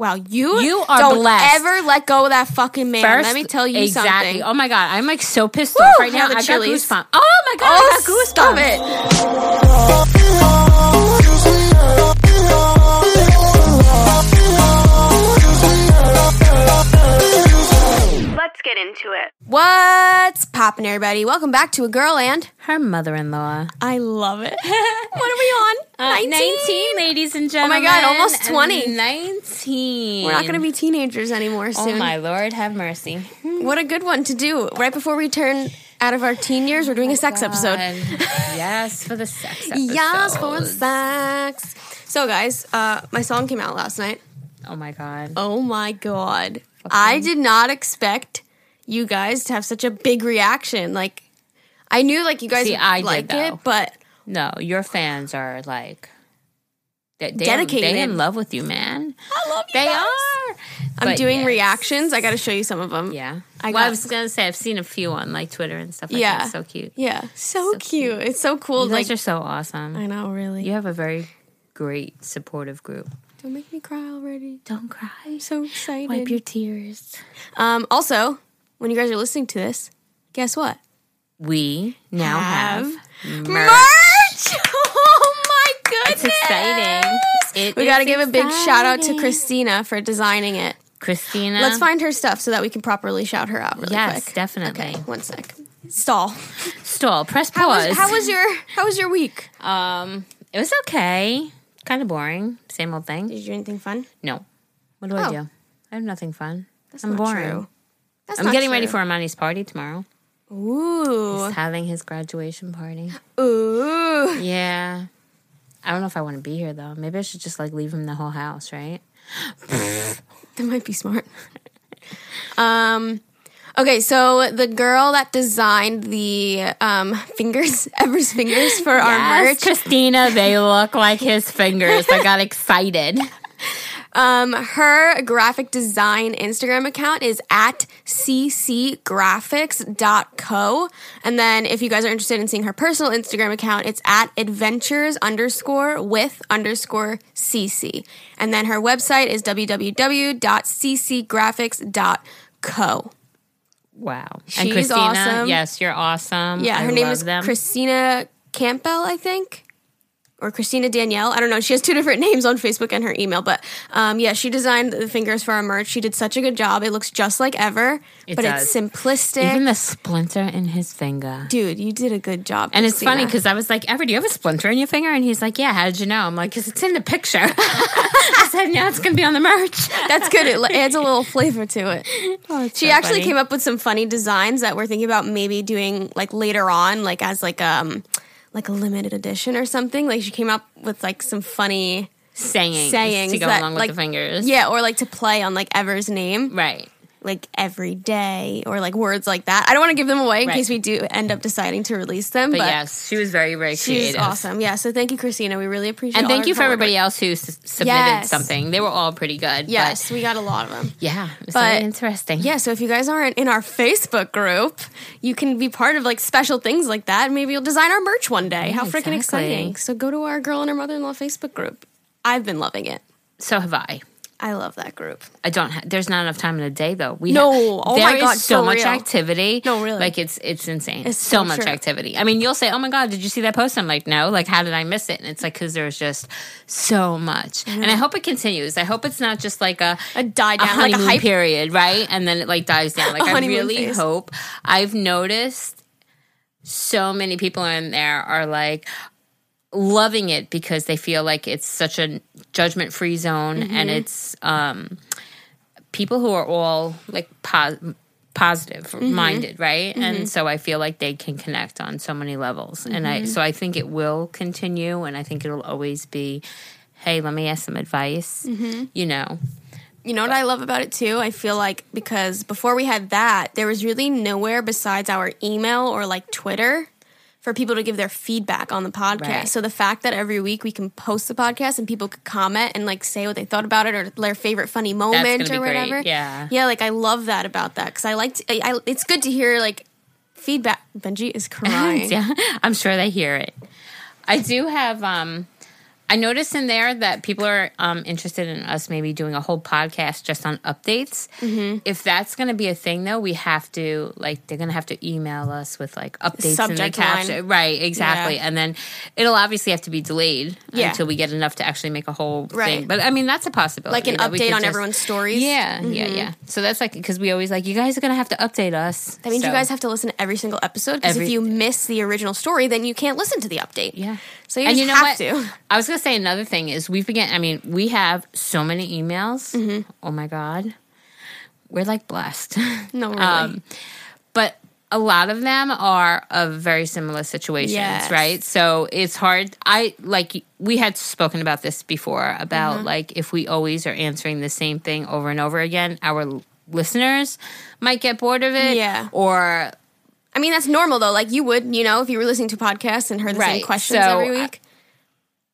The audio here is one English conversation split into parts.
Wow, you You are don't blessed. ever let go of that fucking man. First, Let me tell you exactly. something. Oh my god, I'm like so pissed Woo, off right now. I got goosebumps. Oh my god, I got oh, goosebumps. stop it. Into it. What's poppin', everybody? Welcome back to a girl and Her mother-in-law. I love it. what are we on? Uh, 19, ladies and gentlemen. Oh my God, almost 20. 19. We're not going to be teenagers anymore soon. Oh my lord, have mercy. What a good one to do right before we turn out of our teen years. We're doing a sex episode. Yes, for the sex episode. Yes, for the sex. So, guys, uh, my song came out last night. Oh my god. Oh my god. I did not expect you guys to have such a big reaction. Like I knew like you guys See, would I did, like though. it, but No, your fans are like they, they Dedicated. Are, they in love with you, man. I love you They guys. are. I'm But doing yes. reactions. I got to show you some of them. Yeah. I well, I was gonna say I've seen a few on like Twitter and stuff. Like Yeah. that. so cute. Yeah, so, cute. It's so cool. You like guys are so awesome. I know, really. You have a very great supportive group. Don't make me cry already. Don't cry. I'm so excited. Wipe your tears. um also, when you guys are listening to this, guess what? We now have, Have merch. Merch! Oh my goodness. It's exciting. It We got to give a big shout out to. Christina for designing it. Christina. Let's find her stuff so that we can properly shout her out really Yes, quick. definitely. Okay, one sec. Stall. stall. Press How pause. was, how was your How was your week? um? It was okay. Kind of boring. Same old thing. Did you do anything fun? No. What do I Oh. do? I have nothing fun. That's I'm boring. true. That's I'm getting ready for Armani's party tomorrow. Ooh. He's having his graduation party. Ooh. Yeah. I don't know if I want to be here though. Maybe I should just like leave him the whole house, right? That might be smart. um. Okay, so the girl that designed the um, fingers, Ever's fingers for our merch, Christina, they look like his fingers. I got excited. Um, her graphic design Instagram account is at ccgraphics.co. And then if you guys are interested in seeing her personal Instagram account, it's at adventures underscore with underscore cc. And then her website is www.ccgraphics.co. Wow. and She's Christina, awesome. yes, you're awesome. Yeah, I her name love is them. Christina Campbell, I think. Or Christina Danielle. I don't know. She has two different names on Facebook and her email. But um, yeah, she designed the fingers for our merch. She did such a good job. It looks just like ever, It but does. it's simplistic. Even the splinter in his finger. Dude, you did a good job. And it's funny because I was like, Ever, do you have a splinter in your finger? And he's like, Yeah, how did you know? I'm like, Because it's in the picture. I said, Yeah, it's going to be on the merch. that's good. It adds a little flavor to it. she so actually funny. came up with some funny designs that we're thinking about maybe doing like later on, like as like um like a limited edition or something. Like she came up with like some funny Sayings, sayings to go that, along with like, the fingers. Yeah, or like to play on like Ever's name. Right. Like every day or like words like that. I don't want to give them away in Right. case we do end up deciding to release them, But, but, yes, she was very, very she's creative. awesome. Yeah, so thank you, Christina. We really appreciate And thank you for everybody else who s- submitted Yes. something. They were all pretty good. but Yes, we got a lot of them. yeah, it But- interesting. Yeah, so if you guys aren't in our Facebook group, you can be part of like special things like that. Maybe you'll design our merch one day. How freaking exactly. exciting. So go to our girl and her mother-in-law Facebook group. I've been loving it. So have I. I love that group. I don't. Ha- there's not enough time in the day though. We No. ha- Oh my there is God, so for much real. activity. No, really. Like it's it's insane. It's so so much true. activity. I mean, you'll say, "Oh my god, did you see that post?" I'm like, "No." Like, how did I miss it? And it's like because there's just so much. And I hope it continues. I hope it's not just like a A die a down, like a honeymoon hype. period, right? And then it like dies down. Like I really phase. hope. I've noticed so many people in there are like loving it because they feel like it's such a judgment free zone Mm-hmm. and it's um people who are all like pos- positive Mm-hmm. minded right and so i feel like they can connect on so many levels and Mm-hmm. i so i think it will continue and i think it'll always be hey let me ask some advice Mm-hmm. you know You know what I love about it too? I feel like because before we had that, there was really nowhere besides our email or like Twitter for people to give their feedback on the podcast. Right. So the fact that every week we can post the podcast and people could comment and like say what they thought about it or their favorite funny moment or be great, whatever. yeah. Yeah, like I love that about that because I like to, I, I, it's good to hear like feedback. Benji is crying. yeah i'm sure they hear it i do have um I noticed in there that people are um, interested in us maybe doing a whole podcast just on updates. Mm-hmm. If that's going to be a thing, though, we have to like they're going to have to email us with like updates in the caption, right? Exactly, Yeah. and then it'll obviously have to be delayed Yeah. until we get enough to actually make a whole Right. thing. But I mean, that's a possibility. Like an update on just- everyone's stories. Yeah, yeah, yeah. So that's like because we always like you guys are going to have to update us. That means you guys have to listen to every single episode because if you miss the original story, then you can't listen to the update. Yeah. So you and you know have what? to. I was say another thing is we've. I mean, we have so many emails. Mm-hmm. Oh my god, we're like blessed. No, really. um, but a lot of them are of very similar situations, Yes. right? So it's hard. I like we had spoken about this before about Mm-hmm. like if we always are answering the same thing over and over again, our listeners might get bored of it. Yeah. Or I mean, that's normal though. Like you would, you know, if you were listening to podcasts and heard the same questions So, every uh, week.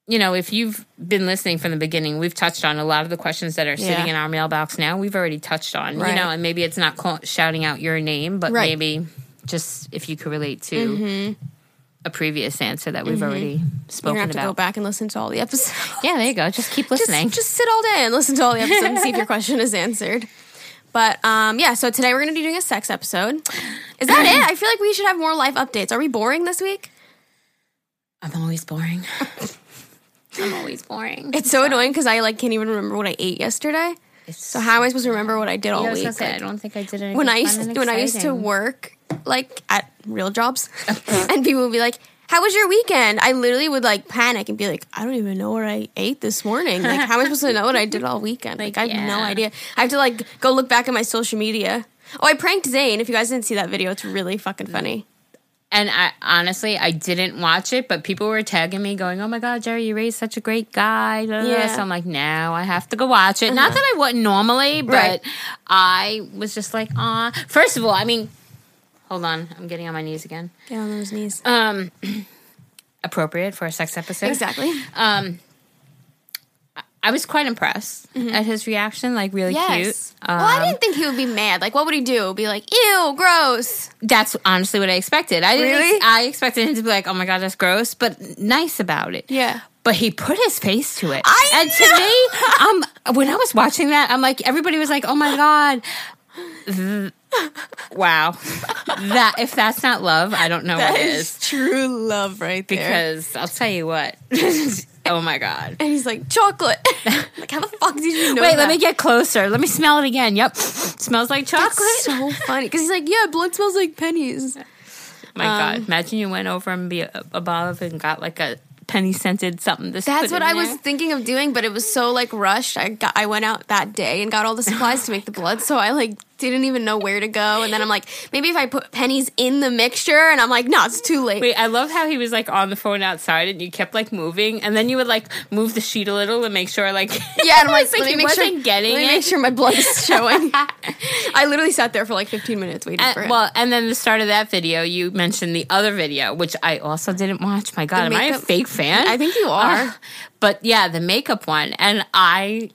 You know, if you've been listening from the beginning, we've touched on a lot of the questions that are sitting Yeah. in our mailbox now. We've already touched on, Right. you know, and maybe it's not call, shouting out your name, but Right. maybe just if you could relate to Mm-hmm. a previous answer that we've already You're spoken have to go back and listen to all the episodes. Yeah, there you go. Just keep just, listening. just sit all day and listen to all the episodes and see if your question is answered. But um, yeah, so today we're gonna be doing a sex episode. Is that it? I feel like we should have more life updates. Are we boring this week? I'm always boring. I'm always boring. It's so annoying because I like can't even remember what I ate yesterday. It's So how am I supposed to remember what I did all Yeah, I week? gonna say, I don't think I did anything when I fun used and when I used to work like at real jobs, and people would be like, "How was your weekend?" I literally would like panic and be like, "I don't even know what I ate this morning. Like, how am I supposed to know what I did all weekend? Like, I have no idea. I have to like go look back at my social media. Oh, I pranked Zane. If you guys didn't see that video, it's really fucking funny. And I honestly, I didn't watch it, but people were tagging me, going, "Oh my god, Geri, you raised such a great guy." da." Yeah. So I'm like, "Now I have to go watch it." Not that I wouldn't normally, but Right. I was just like, "Ah." First of all, I mean, hold on, I'm getting on my knees again. Get on those knees. Um, appropriate for a sex episode. exactly. Um, I- was quite impressed at his reaction, like really cute. Mm-hmm. Well, I Um, didn't think he would be mad. Like, what would he do? Be like, "Ew, gross." That's honestly what I expected. I didn't. Really? I expected him to be like, "Oh my god, that's gross," but nice about it. Yeah. But he put his face to it. I and to me, um, when I was watching that, I'm like, everybody was like, "Oh my god." Th- Wow, that if that's not love, I don't know what is. true love right there. Because I'll tell you what. oh my god! and he's like, "Chocolate." like, how the fuck did you know? Wait, that? let me get closer. Let me smell it again. Yep, smells like chocolate. That's so funny because he's like, yeah, blood smells like pennies. my um, god! Imagine you went over and be above and got like a penny scented something. That's what I was thinking of doing, but it was so like rushed. I got, I went out that day and got all the supplies to make the blood, so I like didn't even know where to go. And then I'm like, maybe if I put pennies in the mixture, and I'm like, no, it's too late. Wait, I love how he was like on the phone outside and you kept like moving and then you would like move the sheet a little to make sure like Yeah, and I'm like, like let me make sure, getting let me it. make sure my blood is showing. I literally sat there for like 15 minutes waiting Uh, for him. well, and then the start of that video, you mentioned the other video, which I also didn't watch. My God, am I a fake fan? I think you are. Uh, but yeah, the makeup one, and I,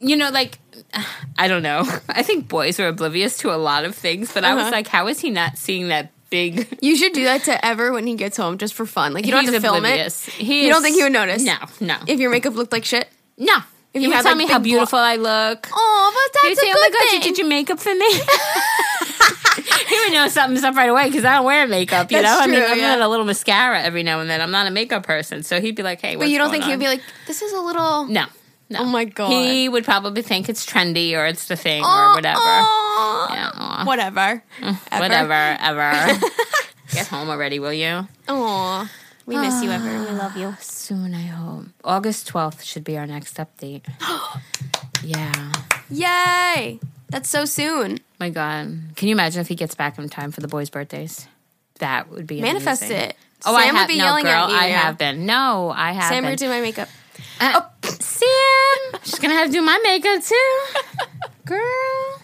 you know, like I don't know. I think boys are oblivious to a lot of things, but I was Uh-huh. like, how is he not seeing that big? you should do that to Ever when he gets home, just for fun. Like you don't He's have to film oblivious. it. He you don't think he would notice? No, no, If your makeup looked like shit. no. If he you had, tell like, me how big blo- beautiful I look. Oh, but that's would a say, "Oh my good god, thing. you did your makeup for me." he would know something's up right away because I don't wear makeup. You That's know, I mean, true, I'm yeah. not a little mascara every now and then. I'm not a makeup person, so he'd be like, "Hey, But you don't think he would be like, this is a little. no, Oh no." Oh my God. He would probably think it's trendy or it's the thing Oh, or whatever. oh. Yeah, aw. Whatever. Mm, ever. whatever, ever. Get home already, will you? Aw. We miss you, Ever. We love you. Ah, soon, I hope. August 12th should be our next update. yeah. Yay! That's so soon. My God. Can you imagine if he gets back in time for the boys' birthdays? That would be Manifest amazing. it. Oh, I Sam would have be no, yelling girl. at you, I yeah. have been. No, I have Sam, been. you're doing my makeup. Uh, Sam, she's gonna have to do my makeup too, girl.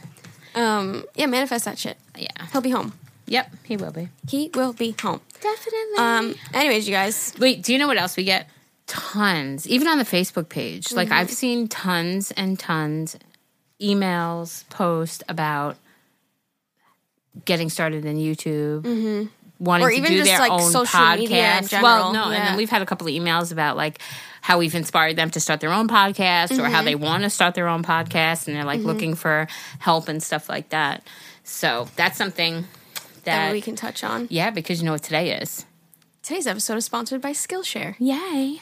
Um, yeah, manifest that shit. Yeah. He'll be home. Yep, he will be. He will be home. Definitely. Um, anyways, you guys. Wait, do you know what else we get? Tons, even on the Facebook page. Like I've seen tons and tons emails, post about getting started in YouTube, wanting Or to even do just, their like, own social podcast. media in well, general, no, and then we've had a couple of emails about like how we've inspired them to start their own podcast or how Mm-hmm. they want to start their own podcast and they're like looking for help and stuff like that. So that's something that that, we can touch on. yeah, because you know what today is. Today's episode is sponsored by Skillshare. Yay!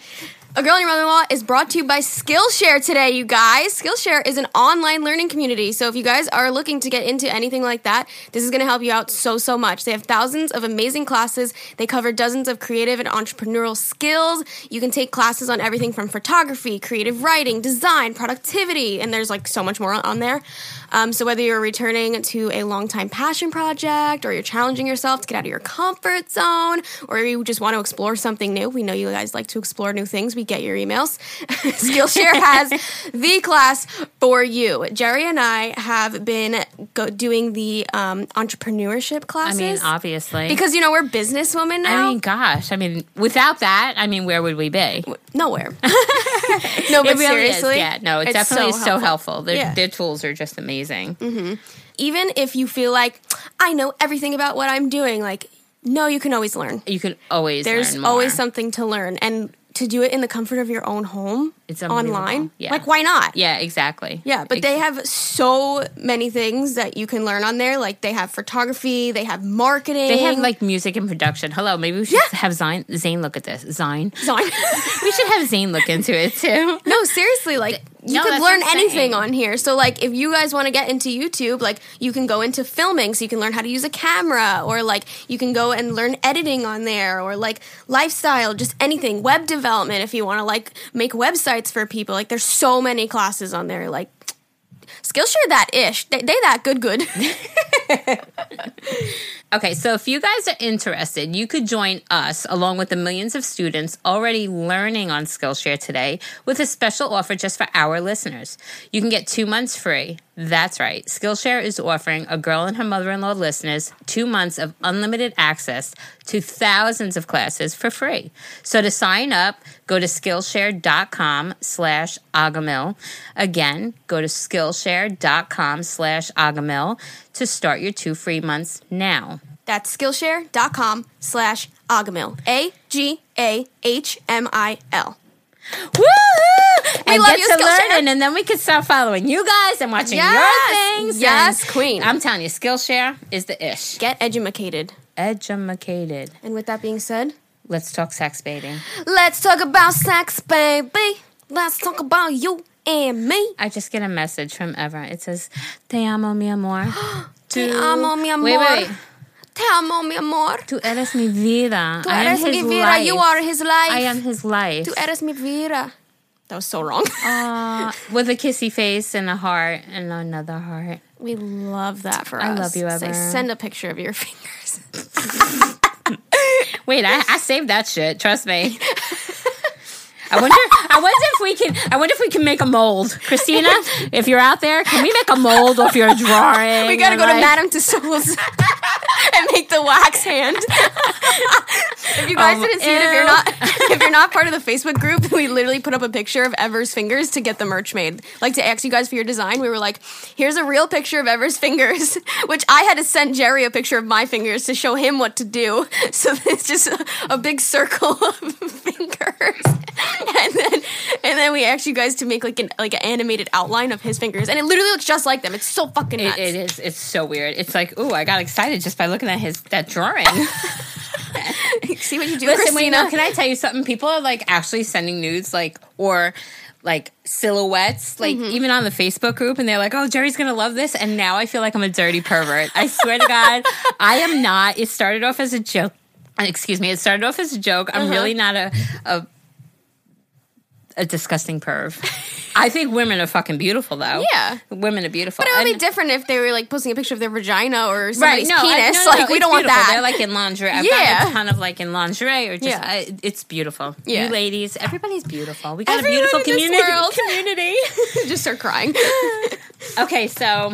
A Girl and Your Mother-in-Law is brought to you by Skillshare today, you guys. Skillshare is an online learning community. So if you guys are looking to get into anything like that, this is going to help you out so, so much. They have thousands of amazing classes. They cover dozens of creative and entrepreneurial skills. You can take classes on everything from photography, creative writing, design, productivity, and there's like so much more on there. Um, so whether you're returning to a long-time passion project or you're challenging yourself to get out of your comfort zone or you just want to explore something new, we know you guys like to explore new things. We get your emails. Skillshare has the class for you. Geri and I have been go- doing the um, entrepreneurship classes. I mean, obviously. because you know we're businesswomen now. I mean, gosh, I mean, without that, I mean, where would we be? Nowhere. no, but really is. seriously, Yeah, no, it's, definitely so helpful. Their, Yeah. their tools are just amazing. Mm-hmm. Even if you feel like I know everything about what I'm doing, like no, you can always learn. You can always There's always something to learn, and to do it in the comfort of your own home, It's online, Yeah. like why not? Yeah, exactly. Yeah, but they have so many things that you can learn on there. Like they have photography, they have marketing. They have like music and production. Hello, maybe we should Yeah. have Zane, Zane look at this. Zane. design. We should have Zane look into it too. no, seriously, like you No, could learn anything on here. So like if you guys want to get into YouTube, like you can go into filming so you can learn how to use a camera or like you can go and learn editing on there or like lifestyle, just anything, web development if you want to like make websites for people. Like there's so many classes on there like Skillshare that ish. They, they that good good. Okay, so if you guys are interested, you could join us along with the millions of students already learning on Skillshare today with a special offer just for our listeners. You can get two months free. That's right. Skillshare is offering a girl and her mother in law listeners two months of unlimited access to thousands of classes for free. So to sign up, go to Skillshare.com slash Agahmil. Again, go to Skillshare.com slash Agahmil to start your two free months now. That's Skillshare.com slash Agahmil. A G A H M I L. Woo! And love get you, to Skillshare. learning, and then we can start following you guys and watching Yes! your things. Yes, queen. I'm telling you, Skillshare is the ish. Get edumacated. Edumacated. And with that being said, Let's talk sex baiting. let's talk about sex, baby. Let's talk about you and me. I just get a message from Ever. It says, Te amo, mi amor. Te amo, mi amor. Wait, wait, wait. Te amo, mi amor. Tu eres mi vida. Tu I am eres his mi vida. life. You are his life. I am his life. Tu eres mi vida. That was so wrong. Aw, uh, with a kissy face and a heart and another heart. we love that for I us. I love you, Say, Ever. send a picture of your fingers. Wait, I, I saved that shit. Trust me. I wonder. I wonder if we can. I wonder if we can make a mold, Christina. If you're out there, can we make a mold of your drawing? We gotta go to Madame Tussauds and make the wax hand. if you guys Um, didn't see it, if ew. you're not if you're not part of the Facebook group, we literally put up a picture of Ever's fingers to get the merch made. Like to ask you guys for your design, we were like, "Here's a real picture of Ever's fingers," which I had to send Geri a picture of my fingers to show him what to do. So it's just a, a big circle of fingers, and then and then we asked you guys to make like an like an animated outline of his fingers, and it literally looks just like them. It's so fucking nuts. It, it is. It's so weird. It's like, ooh, I got excited just by looking at his that drawing. See what you do, Listen, wait, Christina. no, can I tell you something? People are like actually sending nudes, like or like silhouettes, like Mm-hmm. even on the Facebook group, and they're like, "Oh, Geri's gonna love this." And now I feel like I'm a dirty pervert. I swear to God, I am not. It started off as a joke. Excuse me. It started off as a joke. I'm Uh-huh. really not a a a disgusting perv. I think women are fucking beautiful, though. Yeah. women are beautiful. But it would be different if they were like posting a picture of their vagina or Right, somebody's no, I- penis. no, no, like we don't want beautiful. that. They're like in lingerie. I've Yeah. got a ton of like in lingerie or just Yeah. I, it's beautiful. Yeah. You ladies, everybody's beautiful. We got Everyone a beautiful community. Community. Just start crying. okay, so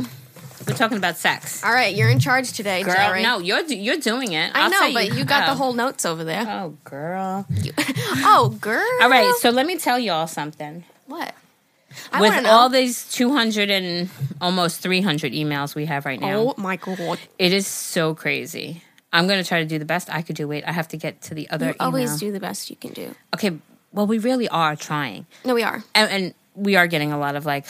we're talking about sex. All right, you're in charge today, Girl, Geri. no, you're you're doing it. I I'll know, but you got how. the whole notes over there. Oh, girl. oh, girl. All right, so let me tell y'all something. what? I to With all these 200 and almost 300 emails we have right now, oh my god. it is so crazy. I'm gonna try to do the best I could do. Wait, I have to get to the other. You always do the best you can do. Okay, well, we really are trying, No, we are. and, and we are getting a lot of like,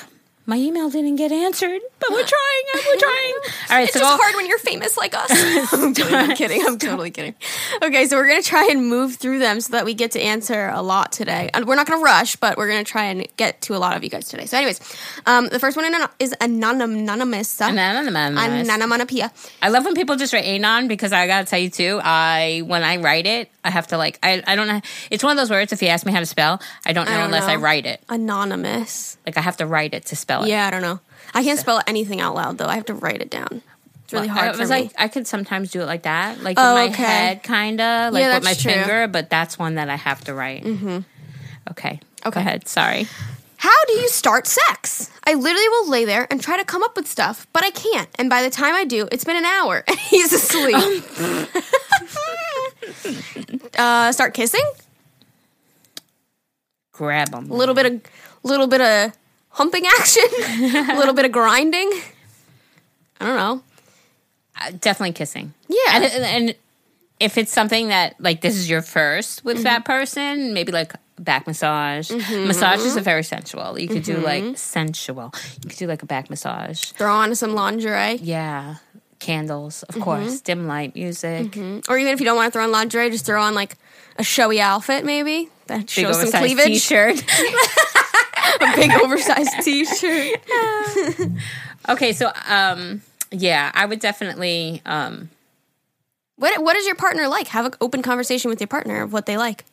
my email didn't get answered, but we're trying. We're trying. All right, It's so just hard when you're famous like us. I'm kidding. I'm kidding. I'm totally kidding. Okay, so we're gonna try and move through them so that we get to answer a lot today. And we're not gonna rush, but we're gonna try and get to a lot of you guys today. So, anyways, um, the first one is anonym, anonymous. Anonymous. Anonymous. I love when people just write anon because I gotta tell you too. I when I write it, I have to like I, I don't know. It's one of those words. If you ask me how to spell, I don't know don't unless I write it. Anonymous. Like I have to write it to spell it. Yeah, I don't know. I can't spell anything out loud though. I have to write it down. It's really hard I for was me. like, I could sometimes do it like that, like Oh, in my okay. head, kind of like Yeah, with my true. finger. But that's one that I have to write. Mm-hmm. Okay. Go Okay. ahead. Sorry. How do you start sex? I literally will lay there and try to come up with stuff, but I can't. And by the time I do, it's been an hour and he's asleep. uh, start kissing. Grab them. A little bit of, little bit of humping action. A little bit of grinding. I don't know. Uh, definitely kissing. Yeah. And, and, if it's something that like this is your first with that Mm-hmm. person, maybe like back massage. Massage is a very sensual. You could do like sensual. You could do like a back massage. Throw on some lingerie. Yeah. Candles, Mm-hmm. of course. Dim light music. Or even if you don't want to throw on lingerie, just throw on like a showy outfit maybe that shows some cleavage. t-shirt. a big oversized t-shirt. okay, so um yeah, I would definitely um What What is your partner like? Have an open conversation with your partner of what they like,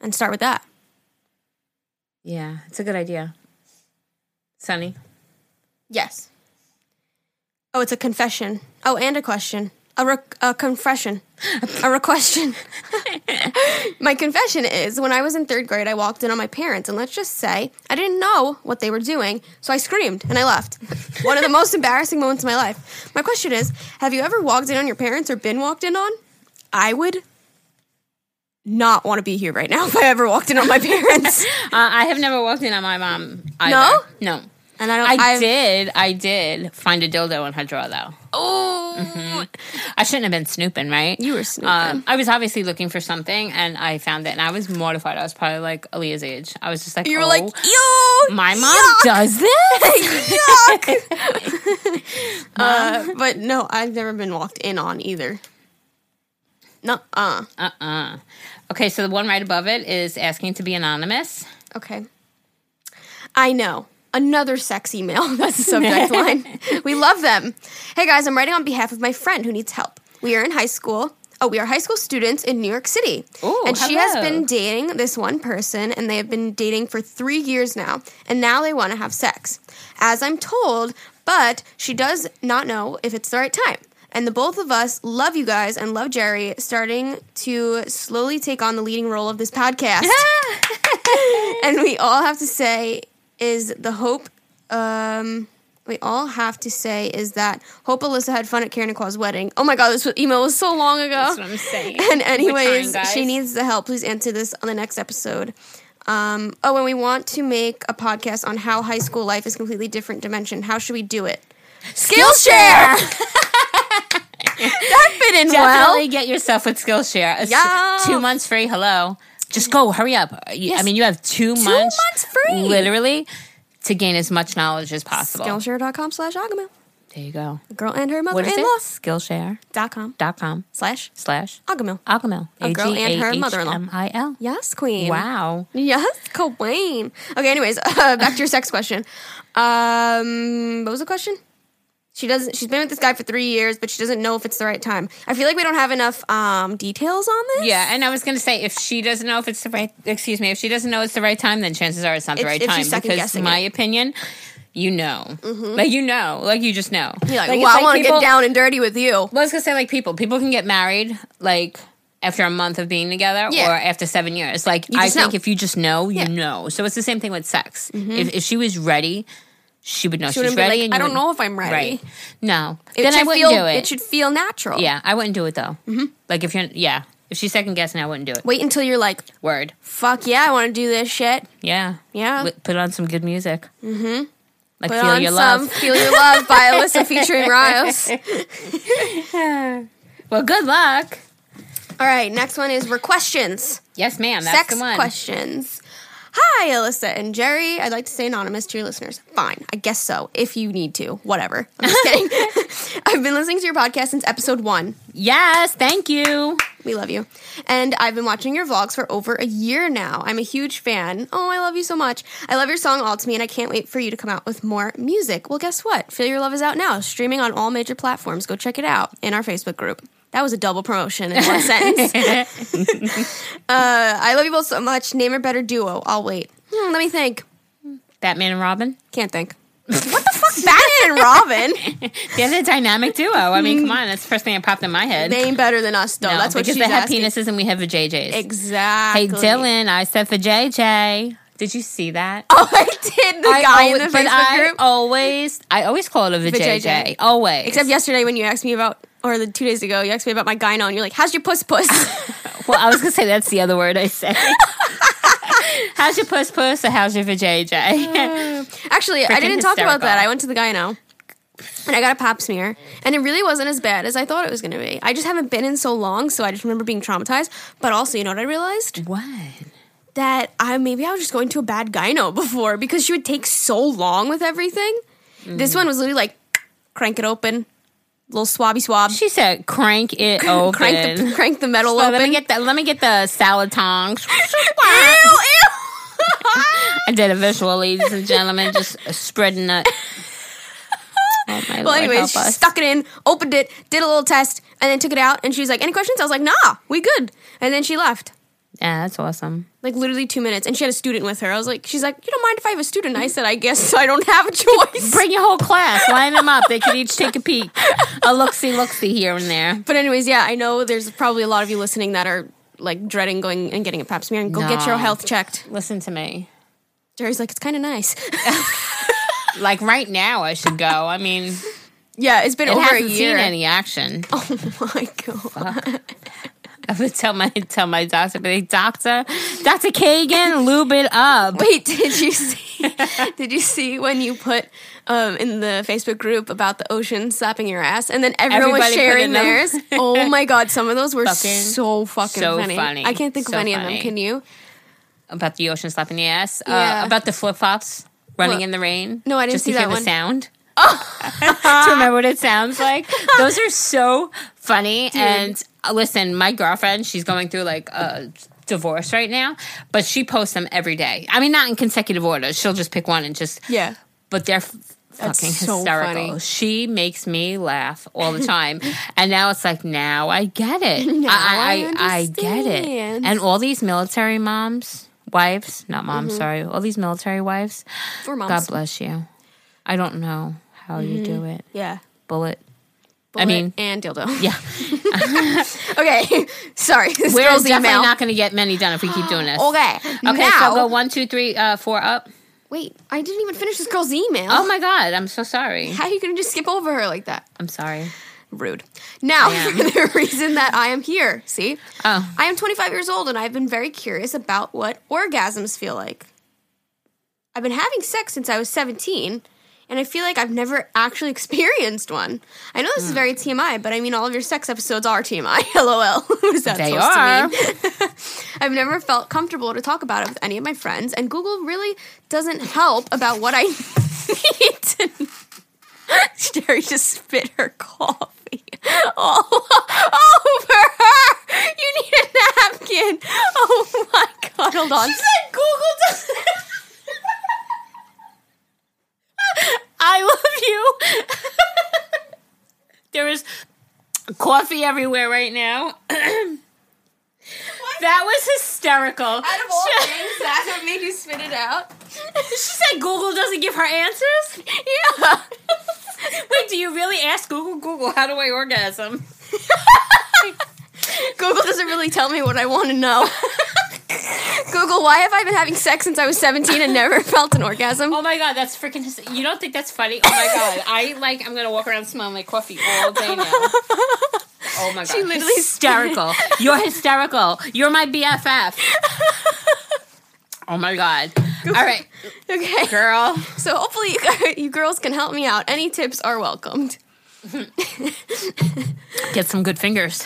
and start with that. yeah, it's a good idea. Sunny. Yes. Oh, it's a confession. Oh, and a question. A, re- a confession. a requestion. my confession is when I was in third grade, I walked in on my parents, and let's just say I didn't know what they were doing, so I screamed and I left. One of the most embarrassing moments of my life. My question is Have you ever walked in on your parents or been walked in on? I would not want to be here right now if I ever walked in on my parents. Uh, I have never walked in on my mom. Either. No? No. And I don't. I I've- did. I did find a dildo in her drawer, though. Oh, I shouldn't have been snooping, right? You were snooping. Um, I was obviously looking for something, and I found it, and I was mortified. I was probably like Aaliyah's age. I was just like, you were oh, like, yo, my mom yuck, does this. yuck. uh, but no, I've never been walked in on either. No, uh, Uh uh Okay, so the one right above it is asking to be anonymous. okay. I know. Another sex email. That's the subject line. We love them. Hey guys, I'm writing on behalf of my friend who needs help. We are in high school. Oh, we are high school students in New York City. Ooh, and she has been dating this one person, and they have been dating for three years now. And now they want to have sex. As I'm told, but she does not know if it's the right time. And the both of us love you guys and love Geri, starting to slowly take on the leading role of this podcast. and we all have to say is the hope um we all have to say is that hope Alyssa had fun at Karen Nicola's wedding. Oh my god, this email was so long ago. That's what I'm saying. And anyways, trying, she needs the help. Please answer this on the next episode. Um, oh, and we want to make a podcast on how high school life is completely different dimension. How should we do it? Skillshare. that fit in Definitely well. get yourself with Skillshare. It's Yeah. Two months free. Hello. Just go. Hurry up. You- I mean, you have two, months, months free. literally, to gain as much knowledge as possible. Skillshare.com slash Agamail. There you go. A girl and her mother-in-law. Skillshare.com Dot com slash slash Agamail. Agamail. A girl and her mother-in-law. Yes, queen. Wow. Yes, Queen. Okay, anyways, uh, back to your sex question. Um, what was the question? She doesn't. She's been with this guy for three years, but she doesn't know if it's the right time. I feel like we don't have enough um, details on this. Yeah, and I was going to say if she doesn't know if it's the right, excuse me, if she doesn't know it's the right time, then chances are it's not the It's- right if time. she's second because guessing my opinion, you know, like you know, like you just know. You're like, it's well, I want to people- get down and dirty with you. Well, I was gonna say like people. People can get married like after a month of being together Yeah. or after seven years. Like I just think know. if you just know, you Yeah. Mm-hmm. know. So it's the same thing with sex. If, if she was ready, she would know she's wouldn't ready. like, I don't know if I'm ready. Right? No, It then I should wouldn't feel. do it. It should feel natural. yeah, I wouldn't do it though. Mm-hmm. Like if you're, yeah, if she's second guessing, I wouldn't do it. Wait until you're like, Word. fuck yeah, I want to do this shit. Yeah. Yeah. Put on some good music. Mm-hmm. Like Put feel on your some love. "Feel Your Love" by Alyssa featuring Rios. Well, good luck. All right, next one is questions. Yes, ma'am. That's Sex the one. questions. Hi, Alyssa and Geri. I'd like to stay anonymous to your listeners. Fine, I guess so. If you need to, whatever. I'm just kidding. I've been listening to your podcast since episode one. Yes, thank you. We love you. And I've been watching your vlogs for over a year now. I'm a huge fan. Oh, I love you so much. I love your song All to Me, and I can't wait for you to come out with more music. Well, guess what? Feel Your Love is out now, streaming on all major platforms. Go check it out in our Facebook group. That was a double promotion in one sentence. uh, I love you both so much. Name a better duo. I'll wait. Hmm, let me think. Batman and Robin. Can't think. what the fuck? Batman and Robin? They're the dynamic duo. I mean, come on. That's the first thing that popped in my head. They ain't better than us, though. no, That's what because she's they have asking. penises and we have vajayjays. Exactly. Hey, Dylan, I said for JJ. Did you see that? Oh, I did. The I guy always, in the Facebook I group. always, I always call it a vajayjay. Vajayjay. Always. Except yesterday when you asked me about, or the two days ago, you asked me about my gyno, and you're like, "How's your puss puss?" well, I was gonna say that's the other word I say. how's your puss puss or how's your vajayjay? Actually, I didn't talk about that. I went to the gyno, and I got a pap smear, and it really wasn't as bad as I thought it was going to be. I just haven't been in so long, so I just remember being traumatized. But also, you know what I realized? what? That I maybe I was just going to a bad gyno before because she would take so long with everything. This one was literally like crank it open, little swabby swab, She said, "Crank it open." crank the crank the metal So open. let me get the let me get the salad tongs. ew, ew. I did a visual, ladies and gentlemen, just spreading that. Oh Well, Lord, anyways, she us. stuck it in, opened it, did a little test, and then took it out. And she was like, "Any questions?" I was like, "Nah, we good." And then she left, Yeah, that's awesome. like literally two minutes. And she had a student with her. I was like, "She's like, you don't mind if I have a student?" I said, "I guess I don't have a choice." Bring your whole class, line them up. They can each take a peek, a look see, look see here and there. But anyways, yeah, I know there's probably a lot of you listening that are like dreading going and getting a pap smear and go get your health checked. Listen to me. Geri's like, it's kind of nice. Like right now, I should go. I mean, yeah, it's been it over a hasn't year. seen any action. oh my god. I would tell my tell my doctor, be like, doctor, Doctor Kagan, lube it up. Wait, did you see? did you see when you put um, in the Facebook group about the ocean slapping your ass, and then everyone was Everybody put sharing theirs? oh my god, some of those were Fucking so fucking so funny. funny. I can't think So of any of them. Can you? About the ocean slapping the ass. Yeah. Uh, about the flip flops running What? in the rain. No, I didn't just see to that hear one. the sound. to remember what it sounds like. Those are so funny. And uh, listen, my girlfriend, she's going through like a divorce right now, but she posts them every day. I mean, not in consecutive order. She'll just pick one and just Yeah. but they're f- fucking so hysterical. funny. She makes me laugh all the time, and now it's like now I get it. Now I I, I get it. And all these military moms, wives, not moms, Mm-hmm. sorry, all these military wives. For moms. God bless you. I don't know how you do it. Yeah. Bullet. Bullet mean- and dildo. Yeah, Okay. Sorry. This we're definitely email. not going to get many done if we keep doing this. okay. Okay, Now, so go one, two, three, uh, four up. wait, I didn't even finish this girl's email. Oh my god, I'm so sorry. How are you going to just skip over her like that? I'm sorry. Rude. Now, for the reason that I am here. See? Oh, I am 25 years old and I've been very curious about what orgasms feel like. I've been having sex since I was 17 and I feel like I've never actually experienced one. I know this Hmm. is very TMI, but I mean, all of your sex episodes are TMI. LOL. what is that They supposed are. to mean? I've never felt comfortable to talk about it with any of my friends, and Google really doesn't help about what I need to Sherry just spit her coffee all over her. You need a napkin. Oh my god, hold on. She said Google doesn't. I love you. there is coffee everywhere right now. that was hysterical. Out of all things, that's what made you spit it out. she said Google doesn't give her answers. Yeah. Wait, do you really ask Google? Google, how do I orgasm? Google doesn't really tell me what I want to know. Google, why have I been having sex since I was 17 and never felt an orgasm? Oh my god, that's freaking. You don't think that's funny? Oh my god, I like. I'm gonna walk around smelling like coffee all day now. Oh my god, She literally hysterical. You're hysterical. You're my BFF. Oh my god. All right, Okay. girl. So hopefully you, guys, you girls can help me out. Any tips are welcomed. Get some good fingers.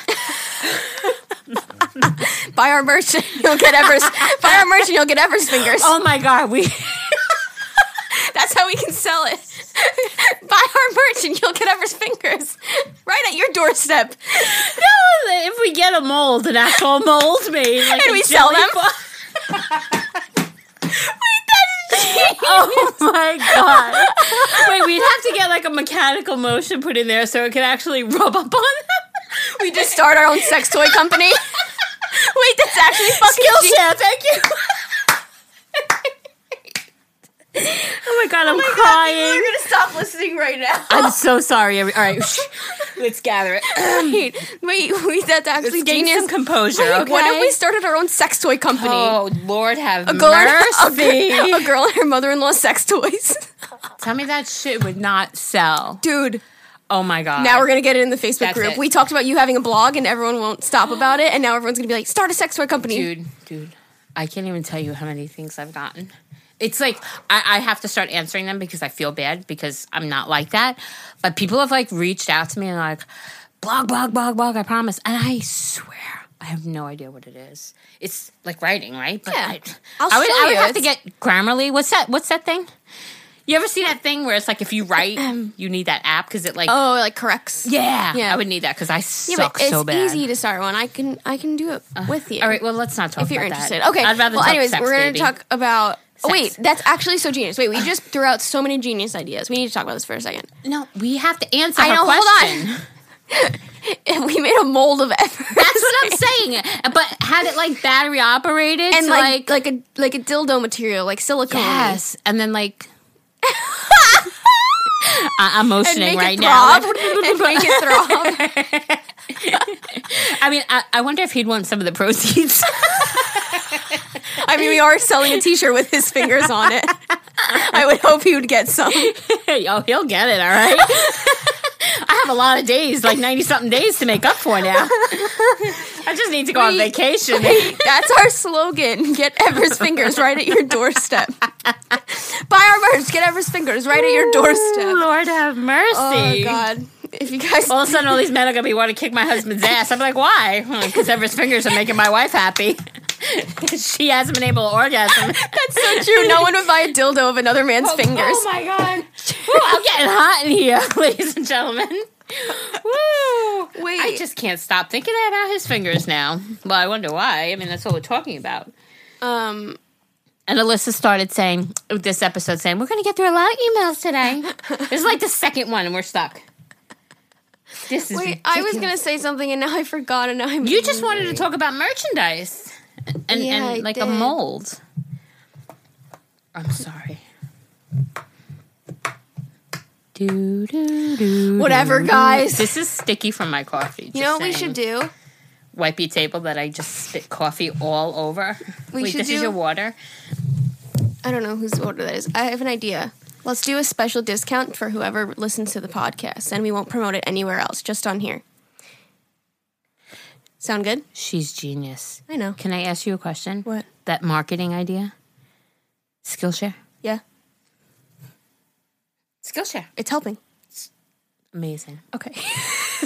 Buy our merch, and you'll get Ever's. buy our merch, and you'll get Ever's fingers. Oh my god, we That's how we can sell it. Buy our merch, and you'll get Ever's fingers right at your doorstep. No, if we get a mold, an actual mold made, like And we sell them? fu- Oh my god! Wait, we'd have to get like a mechanical motion put in there so it could actually rub up on them. We just start our own sex toy company. Wait, that's actually fucking genius. Skillshare, thank you. oh my god, I'm oh crying. We're gonna stop listening right now. I'm so sorry. every- All right, let's gather it. wait, wait, wait, that's actually gain genius. some composure. Wait, okay? What if we started our own sex toy company? Oh Lord, have a girl, and, a, mercy! girl, a girl and her mother-in-law sex toys. Tell me that shit would not sell. Dude, Oh my god! now we're gonna get it in the Facebook That's group. it. We talked about you having a blog and everyone won't stop about it, and now everyone's gonna be like, start a sex toy company. dude, dude. I can't even tell you how many things I've gotten. It's like I, I have to start answering them because I feel bad because I'm not like that. But people have like reached out to me and like, blog, blog, blog, blog. I promise, and I swear I have no idea what it is. It's like writing, right? But Yeah. I, I'll I would, show I would you. have to get Grammarly. What's that? What's that thing? You ever see that thing where it's like if you write, you need that app because it like Oh, it, like corrects. yeah, Yeah. I would need that because I Yeah, suck but it's so bad. It's easy to start one. I can I can do it with you. All right, well let's not talk if you're about interested. that. Okay. I'd rather well, talk anyways, sex, we're gonna baby. talk about. Oh, wait, that's actually so genius. Wait, we just threw out so many genius ideas. We need to talk about this for a second. No, we have to answer I her know, question. hold on. we made a mold of Evers. That's what I'm saying. But had it like battery operated, and to, like, like a like a dildo material, like silicone. yes, and then like I- I'm motioning right now. and make it throb. I mean, I, I wonder if he'd want some of the proceeds. I mean, we are selling a T-shirt with his fingers on it. I would hope he would get some. oh, he'll get it. All right. I have a lot of days, like ninety something days, to make up for now. I just need to go on vacation. That's our slogan. Get Ever's fingers right at your doorstep. Buy our merch. Get Ever's fingers right at your doorstep. Lord have mercy. Oh God! If you guys, All of a sudden, all these men are gonna be wanting to kick my husband's ass. I'm like, why? Because Ever's fingers are making my wife happy. she hasn't been able to orgasm. that's so true. No one would buy a dildo of another man's fingers. Oh my god! Woo, I'm getting hot in here, ladies and gentlemen. Woo! Wait. I just can't stop thinking about his fingers now. Well, I wonder why. I mean, that's what we're talking about. Um, And Alyssa started saying this episode saying we're going to get through a lot of emails today. this is like the second one, and we're stuck. This is wait, I was gonna say something and now I forgot, and now I'm. You just wanted to talk about merchandise and, Yeah, and like a mold. I'm sorry. Do, do, do, Whatever, guys. This is sticky from my coffee. You know what we should do? Wipe your table that I just spit coffee all over. We Wait, should this do- is your water. I don't know whose order that is. I have an idea. Let's do a special discount for whoever listens to the podcast, and we won't promote it anywhere else, just on here. Sound good? She's genius. I know. Can I ask you a question? What? That marketing idea? Skillshare? Yeah, Skillshare. it's helping. Amazing. Okay.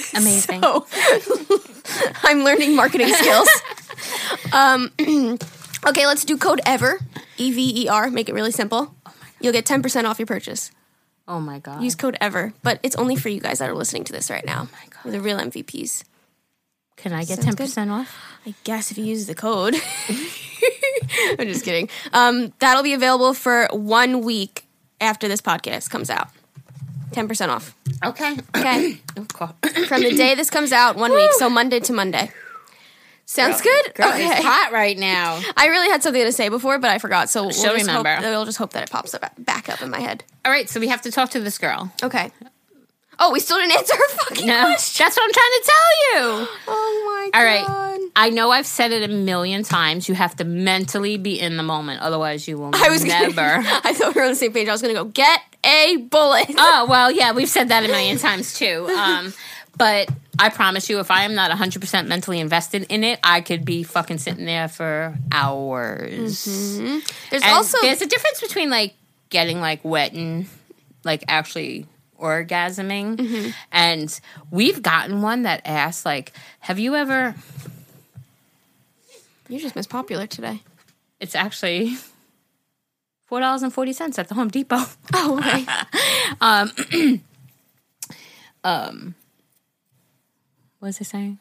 Amazing. So, I'm learning marketing skills. um, okay, let's do code EVER, E V E R, make it really simple. You'll get 10% off your purchase. oh my god. Use code EVER, but it's only for you guys that are listening to this right now. my God. We're the real MVPs. Can I get Sounds ten percent off? I guess if you use the code. I'm just kidding. Um, that'll be available for one week after this podcast comes out. 10% off. Okay. Okay. From the day this comes out, one week. So Monday to Monday. Sounds good? Girl, it's hot right now. I really had something to say before, but I forgot. So we'll, She'll just hope, remember. we'll just hope that it pops up, back up in my head. All right, so we have to talk to this girl. Okay. Oh, we still didn't answer her fucking No, question. that's what I'm trying to tell you. Oh my All god. right. I know I've said it a million times. You have to mentally be in the moment, otherwise you will I was never. Gonna, I thought we were on the same page. I was going to go get a bullet. oh well, yeah, we've said that a million times too. Um, but I promise you, if I am not 100 percent mentally invested in it, I could be fucking sitting there for hours. There's And also there's a difference between like getting like wet and like actually orgasming. Mm-hmm. And we've gotten one that asked, like, have you ever, You just missed popular today. it's actually $4.40 at the Home Depot. Oh, um, okay. Um, what was I saying?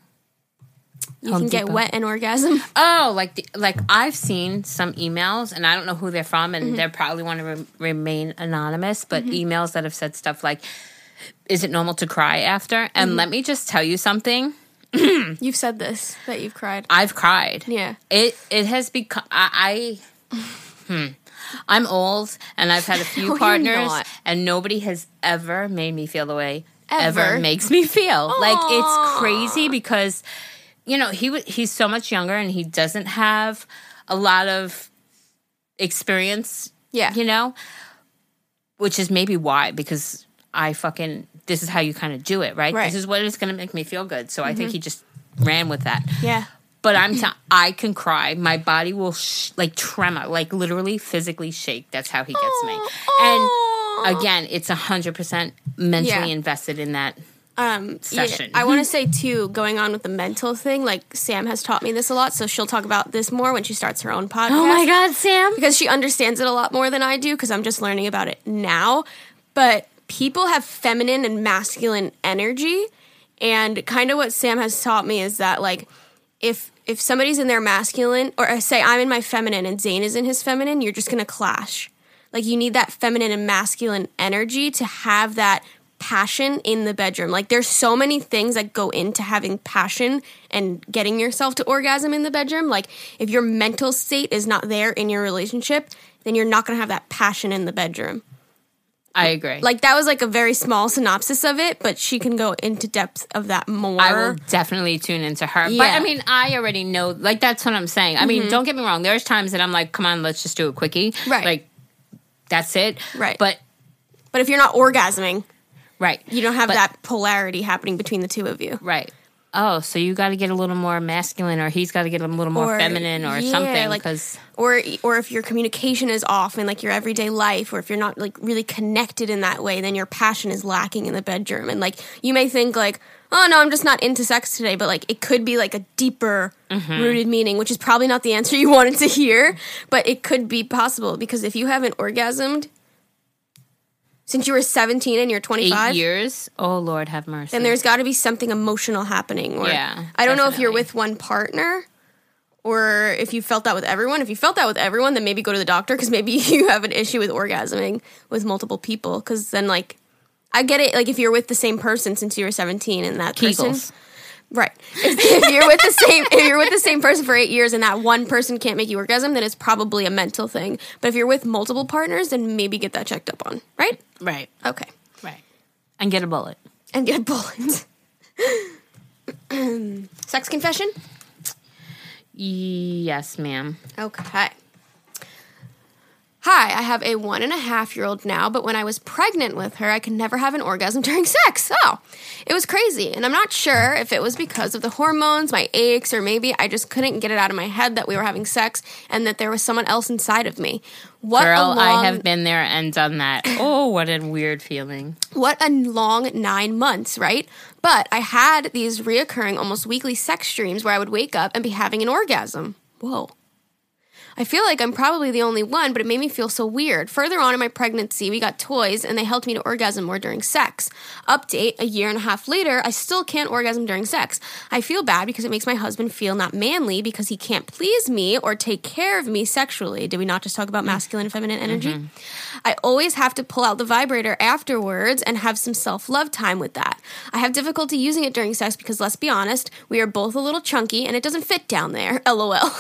You Home can get wet and orgasm. Oh, like the, like I've seen some emails, and I don't know who they're from, and mm-hmm. they probably want to re- remain anonymous. But mm-hmm. emails that have said stuff like, "Is it normal to cry after?" And mm-hmm. let me just tell you something: You've said this that you've cried. I've cried. Yeah. It it has become I. I hmm. I'm old, and I've had a few No, partners, and nobody has ever made me feel the way ever, Ever. makes me feel. Like it's crazy because, you know, he he's so much younger, and he doesn't have a lot of experience. Yeah. you know, which is maybe why because I fucking this is how you kind of do it, right? Right. This is what is going to make me feel good. So I think he just ran with that. Yeah. But I'm t- I can cry. My body will sh- like tremor, like literally physically shake. That's how he gets me. And again, it's hundred percent mentally Yeah. invested in that. um, session. Yeah, I want to say too, going on with the mental thing, like Sam has taught me this a lot, so she'll talk about this more when she starts her own podcast. Oh my God, Sam! because she understands it a lot more than I do because I'm just learning about it now. But people have feminine and masculine energy, and kind of what Sam has taught me is that like if if somebody's in their masculine, or uh, say I'm in my feminine and Zane is in his feminine, you're just gonna clash. Like you need that feminine and masculine energy to have that passion in the bedroom. Like there's so many things that go into having passion and getting yourself to orgasm in the bedroom. Like if your mental state is not there in your relationship, then you're not going to have that passion in the bedroom. I agree. Like that was like a very small synopsis of it, but she can go into depth of that more. I will definitely tune into her. But Yeah. Mm-hmm. I mean, I already know. Like that's what I'm saying. I mean, don't get me wrong. There's times that I'm like, come on, let's just do a quickie. Right. Like that's it. Right. But but if you're not orgasming, right. you don't have But- that polarity happening between the two of you. Right. Oh, so you got to get a little more masculine, or he's got to get a little more Or- feminine, or yeah, something. like- Because or or if your communication is off in like your everyday life or if you're not like really connected in that way then your passion is lacking in the bedroom and like you may think like oh no i'm just not into sex today but like it could be like a deeper mm-hmm. rooted meaning which is probably not the answer you wanted to hear but it could be possible because if you haven't orgasmed since you were 17 and you're eight 25 years. Oh Lord, have mercy. then there's got to be something emotional happening. Or Yeah, I don't know if you're with one partner or if you felt that with everyone. If you felt that with everyone, then maybe go to the doctor because maybe you have an issue with orgasming with multiple people. Because then, like, I get it. Like, if you're with the same person since you were 17 and that person, Kegels. Right? If, you're with the same, if you're with the same person for eight years and that one person can't make you orgasm, then it's probably a mental thing. But if you're with multiple partners, then maybe get that checked up on. Right? right, Okay. right, and get a bullet. and get a bullet. Sex confession? Yes, ma'am. Okay. Hi, I have a one and a half year old now, but when I was pregnant with her, I could never have an orgasm during sex. Oh, it was crazy. And I'm not sure if it was because of the hormones, my aches, or maybe I just couldn't get it out of my head that we were having sex and that there was someone else inside of me. What Girl, a long, I have been there and done that. Oh, what a weird feeling. what a long nine months, right? But I had these reoccurring, almost weekly sex dreams where I would wake up and be having an orgasm. Whoa. I feel like I'm probably the only one, but it made me feel so weird. Further on in my pregnancy, we got toys and they helped me to orgasm more during sex. Update a year and a half later, I still can't orgasm during sex. I feel bad because it makes my husband feel not manly because he can't please me or take care of me sexually. Did we not just talk about mm. masculine and feminine mm-hmm. energy? I always have to pull out the vibrator afterwards and have some self love time with that. I have difficulty using it during sex because, let's be honest, we are both a little chunky and it doesn't fit down there. LOL.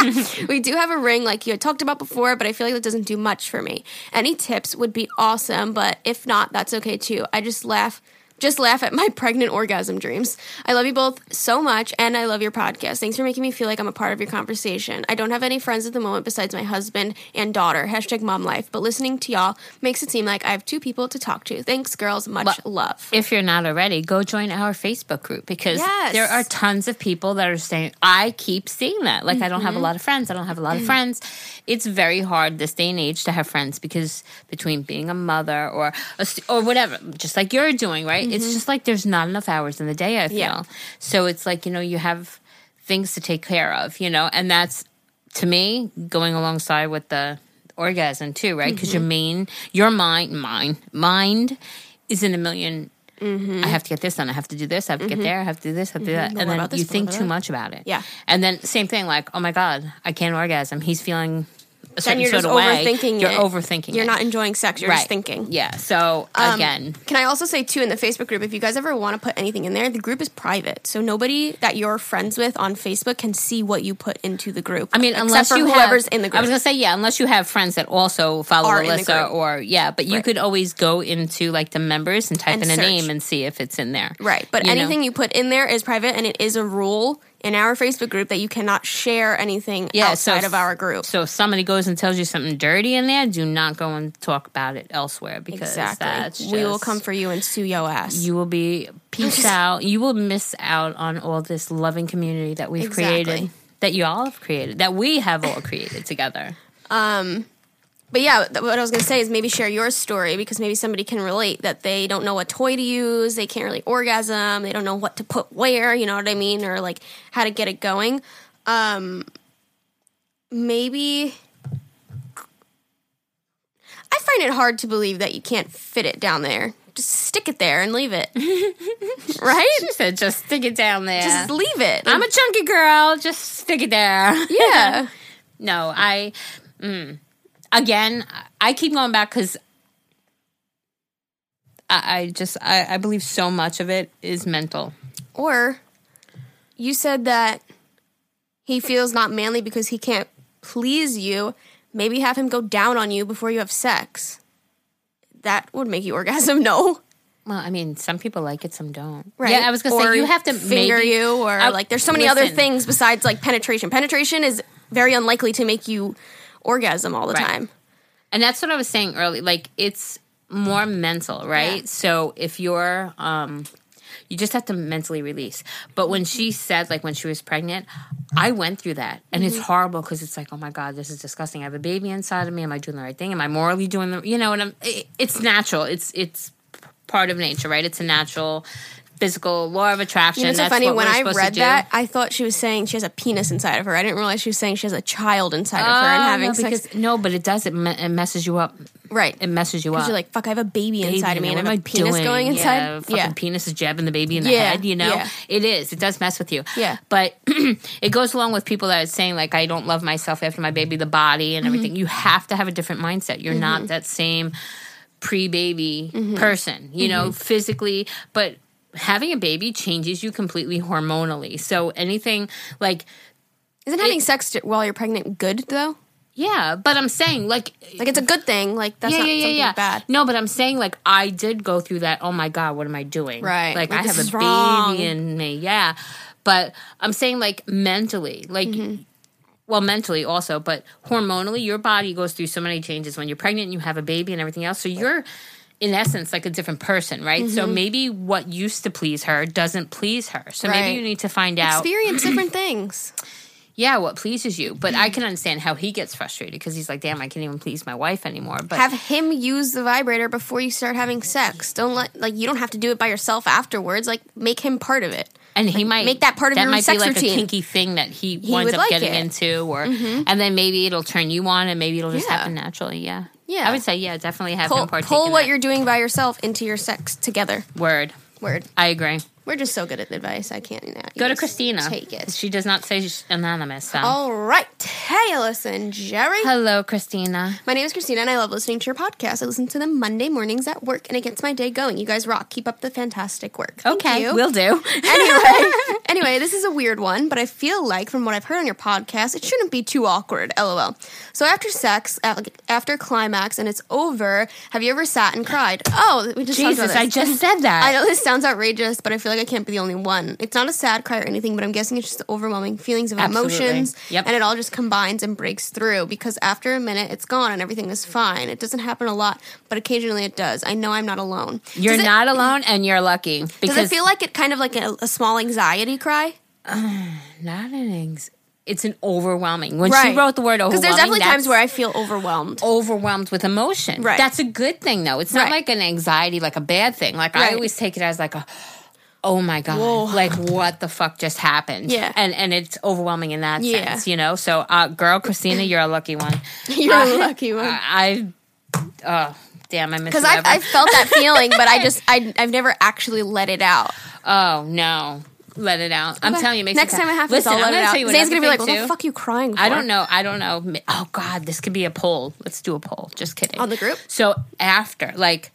we do have a ring like you had talked about before, but I feel like that doesn't do much for me. Any tips would be awesome, but if not, that's okay too. I just laugh just laugh at my pregnant orgasm dreams. I love you both so much, and I love your podcast. Thanks for making me feel like I'm a part of your conversation. I don't have any friends at the moment besides my husband and daughter. Hashtag mom life. But listening to y'all makes it seem like I have two people to talk to. Thanks, girls. Much love. If you're not already, go join our Facebook group because Yes. there are tons of people that are saying, I keep seeing that. Like, I don't Mm-hmm. have a lot of friends. I don't have a lot of friends. It's very hard this day and age to have friends because between being a mother or a, st- or whatever, just like you're doing, right? It's just like there's not enough hours in the day, I feel. Mm-hmm. Yeah. So it's like, you know, you have things to take care of, you know, and that's to me going alongside with the orgasm too, right? Because Mm-hmm. your main, your mind, mind, mind is in a 1000000 I have to get this done. I have to do this. I have to get there. I have to do this. I have to do that. Mm-hmm. And then you think too much about it. Yeah. And then same thing, like, oh my god, I can't orgasm. He's feeling a Then you're sort just of way. overthinking You're it. overthinking. You're it. not enjoying sex. You're just thinking. Yeah. So Um, again, Can I also say too in the Facebook group, if you guys ever want to put anything in there, the group is private, so nobody that you're friends with on Facebook can see what you put into the group. I mean, unless for you whoever's have, in the group. I was gonna say yeah, unless you have friends that also follow Are in the Alyssa group. or yeah, but you Right. could always go into like the members and type And in a search. name and see if it's in there. right, but You know? anything you put in there is private, and it is a rule in our Facebook group that you cannot share anything Yeah, so outside if- of our group. So if somebody goes and tells you something dirty in there, do not go and talk about it elsewhere because Exactly. that's we will come for you and sue yo ass. You will be peace out. You will miss out on all this loving community that we've Exactly. created, that you all have created, that we have all created together. Um, But yeah, what I was going to say is maybe share your story because maybe somebody can relate that they don't know what toy to use, they can't really orgasm, they don't know what to put where, you know what I mean, or like how to get it going. Um, maybe I find it hard to believe that you can't fit it down there. Just stick it there and leave it, right? She said, "Just stick it down there." Just leave it. I'm a chunky girl. Just stick it there. yeah. no, I. Mm, again, I keep going back because I, I just I, I believe so much of it is mental. Or you said that he feels not manly because he can't please you. Maybe have him go down on you before you have sex. That would make you orgasm. No, Well, I mean, some people like it, some don't. right? Yeah, I was gonna Or say you have to finger maybe, you, or I- like there's so many other things besides like penetration. Penetration is very unlikely to make you orgasm all the Right. time. And that's what I was saying earlier. Like it's more mental, right? Yeah. So if you're um you just have to mentally release. But when she said like when she was pregnant, I went through that. And Mm-hmm. it's horrible because it's like, "Oh my god, this is disgusting. I have a baby inside of me. Am I doing the right thing? Am I morally doing the you know, and I'm it, it's natural. It's it's part of nature, right? It's a natural physical law of attraction. You know, it's so funny when I read that, I thought she was saying she has a penis inside of her. I didn't realize she was saying she has a child inside of her and Oh, having no, sex. because no, but it does. It, me- it messes you up. Right. It messes you up. You're like, fuck, I have a baby, baby inside of me and. I have a penis doing? going inside. Yeah, fucking penis is jabbing the baby in the Yeah, head. You know, yeah. it is. It does mess with you. Yeah. but it goes along with people that are saying like, I don't love myself after my baby, the body and Mm-hmm. everything. You have to have a different mindset. You're not that same pre-baby Mm-hmm. person. You know, physically, but. Having a baby changes you completely hormonally. So anything like Isn't having sex while you're pregnant good though? yeah, but I'm saying like Like it's a good thing. Like that's yeah, not yeah, yeah, something yeah. bad. No, but I'm saying like I did go through that. Oh my god, what am I doing? Right. Like, Like, I have a wrong. baby in me. Yeah, but I'm saying like mentally, like. Mm-hmm. Well, mentally also, but hormonally, your body goes through so many changes when you're pregnant and you have a baby and everything else. So you're, in essence, like a different person, right? So Mm-hmm. maybe what used to please her doesn't please her. So Right. maybe you need to find out, Experience different things. yeah, what pleases you. But Mm-hmm. I can understand how he gets frustrated because he's like, damn, I can't even please my wife anymore. But Have him use the vibrator before you start having sex. Don't let like you don't have to do it by yourself afterwards. Like make him part of it. and he might make that part of that your might sex be like routine. a kinky thing that he, winds would up like getting it. into, or and then maybe it'll turn you on, and maybe it'll just Yeah. happen naturally. Yeah, Yeah. I would say yeah, definitely have Pull, him partake pull what that. you're doing by yourself into your sex together. word. Word. I agree. We're just so good at advice. I can't. You know, Go to Christina. Take it. She does not say she's anonymous. So. All right. Hey, listen, Geri. Hello, Christina. My name is Christina, and I love listening to your podcast. I listen to them Monday mornings at work, and it gets my day going. You guys rock. Keep up the fantastic work. Thank Okay, you. will do. anyway, anyway, this is a weird one, but I feel like from what I've heard on your podcast, it shouldn't be too awkward. LOL. So after sex, uh, after climax, and it's over, have you ever sat and cried? Oh, we just Jesus, I just said that. I know this sounds outrageous, but I feel like I can't be the only one. It's not a sad cry or anything, but I'm guessing it's just overwhelming feelings of Absolutely. emotions, Yep. and it all just combines and breaks through because after a minute, it's gone and everything is fine. It doesn't happen a lot, but occasionally it does. I know I'm not alone. You're it- not alone, and you're lucky because Does it feel like it kind of like a, a small anxiety cry? not an anxiety It's an overwhelming. When she wrote the word overwhelming, Because there's definitely times where I feel overwhelmed. overwhelmed with emotion. Right. That's a good thing, though. It's not Right. like an anxiety, like a bad thing. Like I always take it as like a. Oh my god! Whoa. Like what the fuck just happened? Yeah. and and it's overwhelming in that Yeah. sense, you know. So, uh, girl, Christina, you're a lucky one. You're Uh, a lucky one. I, oh damn, I miss Because I've. I've felt that feeling, but I just I, I've never actually let it out. Oh no. Let it out. I'm telling you, Next time it happens, Listen, I'll let it out. Zane's gonna be like, "What the fuck are you crying for?" I don't know. I don't know. Oh God, this could be a poll. Let's do a poll. Just kidding. On the group? So after, like,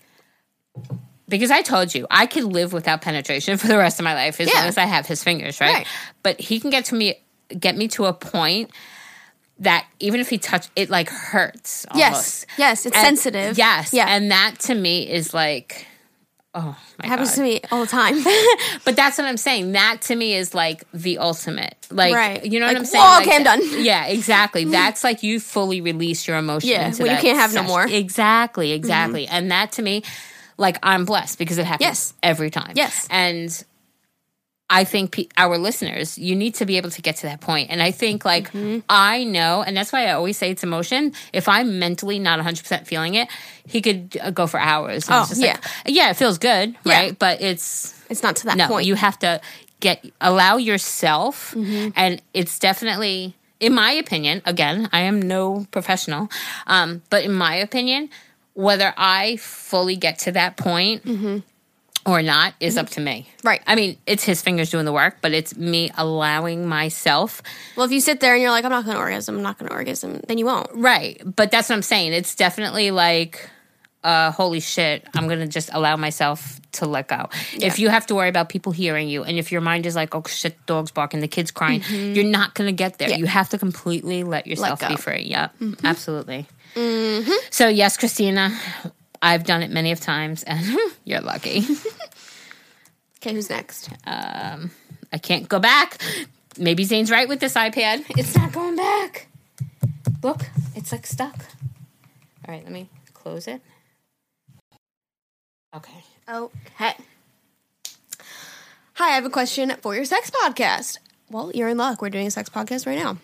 because I told you I could live without penetration for the rest of my life as Yeah. long as I have his fingers, right? Right. But he can get to me, get me to a point that even if he touch it, like hurts. Yes. almost. Yes, it's And- sensitive. Yes. Yeah. And that to me is like, oh my happens God. to me all the time. But that's what I'm saying. That to me is like the ultimate. Like, Right. you know Like, what I'm saying? Like okay, I'm done. Yeah, exactly. That's like you fully release your emotion. Yeah, into when you can't have no session. more. Mm-hmm. Exactly, exactly. And that to me, like, I'm blessed because it happens Yes. every time. Yes. And I think pe- our listeners, you need to be able to get to that point. And I think, like, Mm-hmm. I know, and that's why I always say it's emotion. If I'm mentally not 100% feeling it, he could uh, go for hours. And Oh, it's just like, yeah. yeah, it feels good, Yeah. right? But it's it's not to that no, point. you have to get allow yourself, Mm-hmm. and it's definitely, in my opinion, again, I am no professional, um, but in my opinion, whether I fully get to that point or not is up to me. Mm-hmm. Right. I mean, it's his fingers doing the work, but it's me allowing myself. well, if you sit there and you're like, "I'm not going to orgasm," I'm not going to orgasm, then you won't. Right. But that's what I'm saying. It's definitely like, uh, holy shit, I'm going to just allow myself to let go. If you have to worry about people hearing you, and if your mind is like, oh shit, dog's barking, the kid's crying, you're not going to get there. Mm-hmm. Yeah. You have to completely let yourself go. be free. Yeah, absolutely. So, yes, Christina, I've done it many of times, and you're lucky. Okay, who's next? Um, I can't go back. Maybe Zane's right with this iPad. It's not going back. Look, it's like stuck. All right, let me close it. Okay. Okay. Hi, I have a question for your sex podcast. Well, you're in luck. We're doing a sex podcast right now.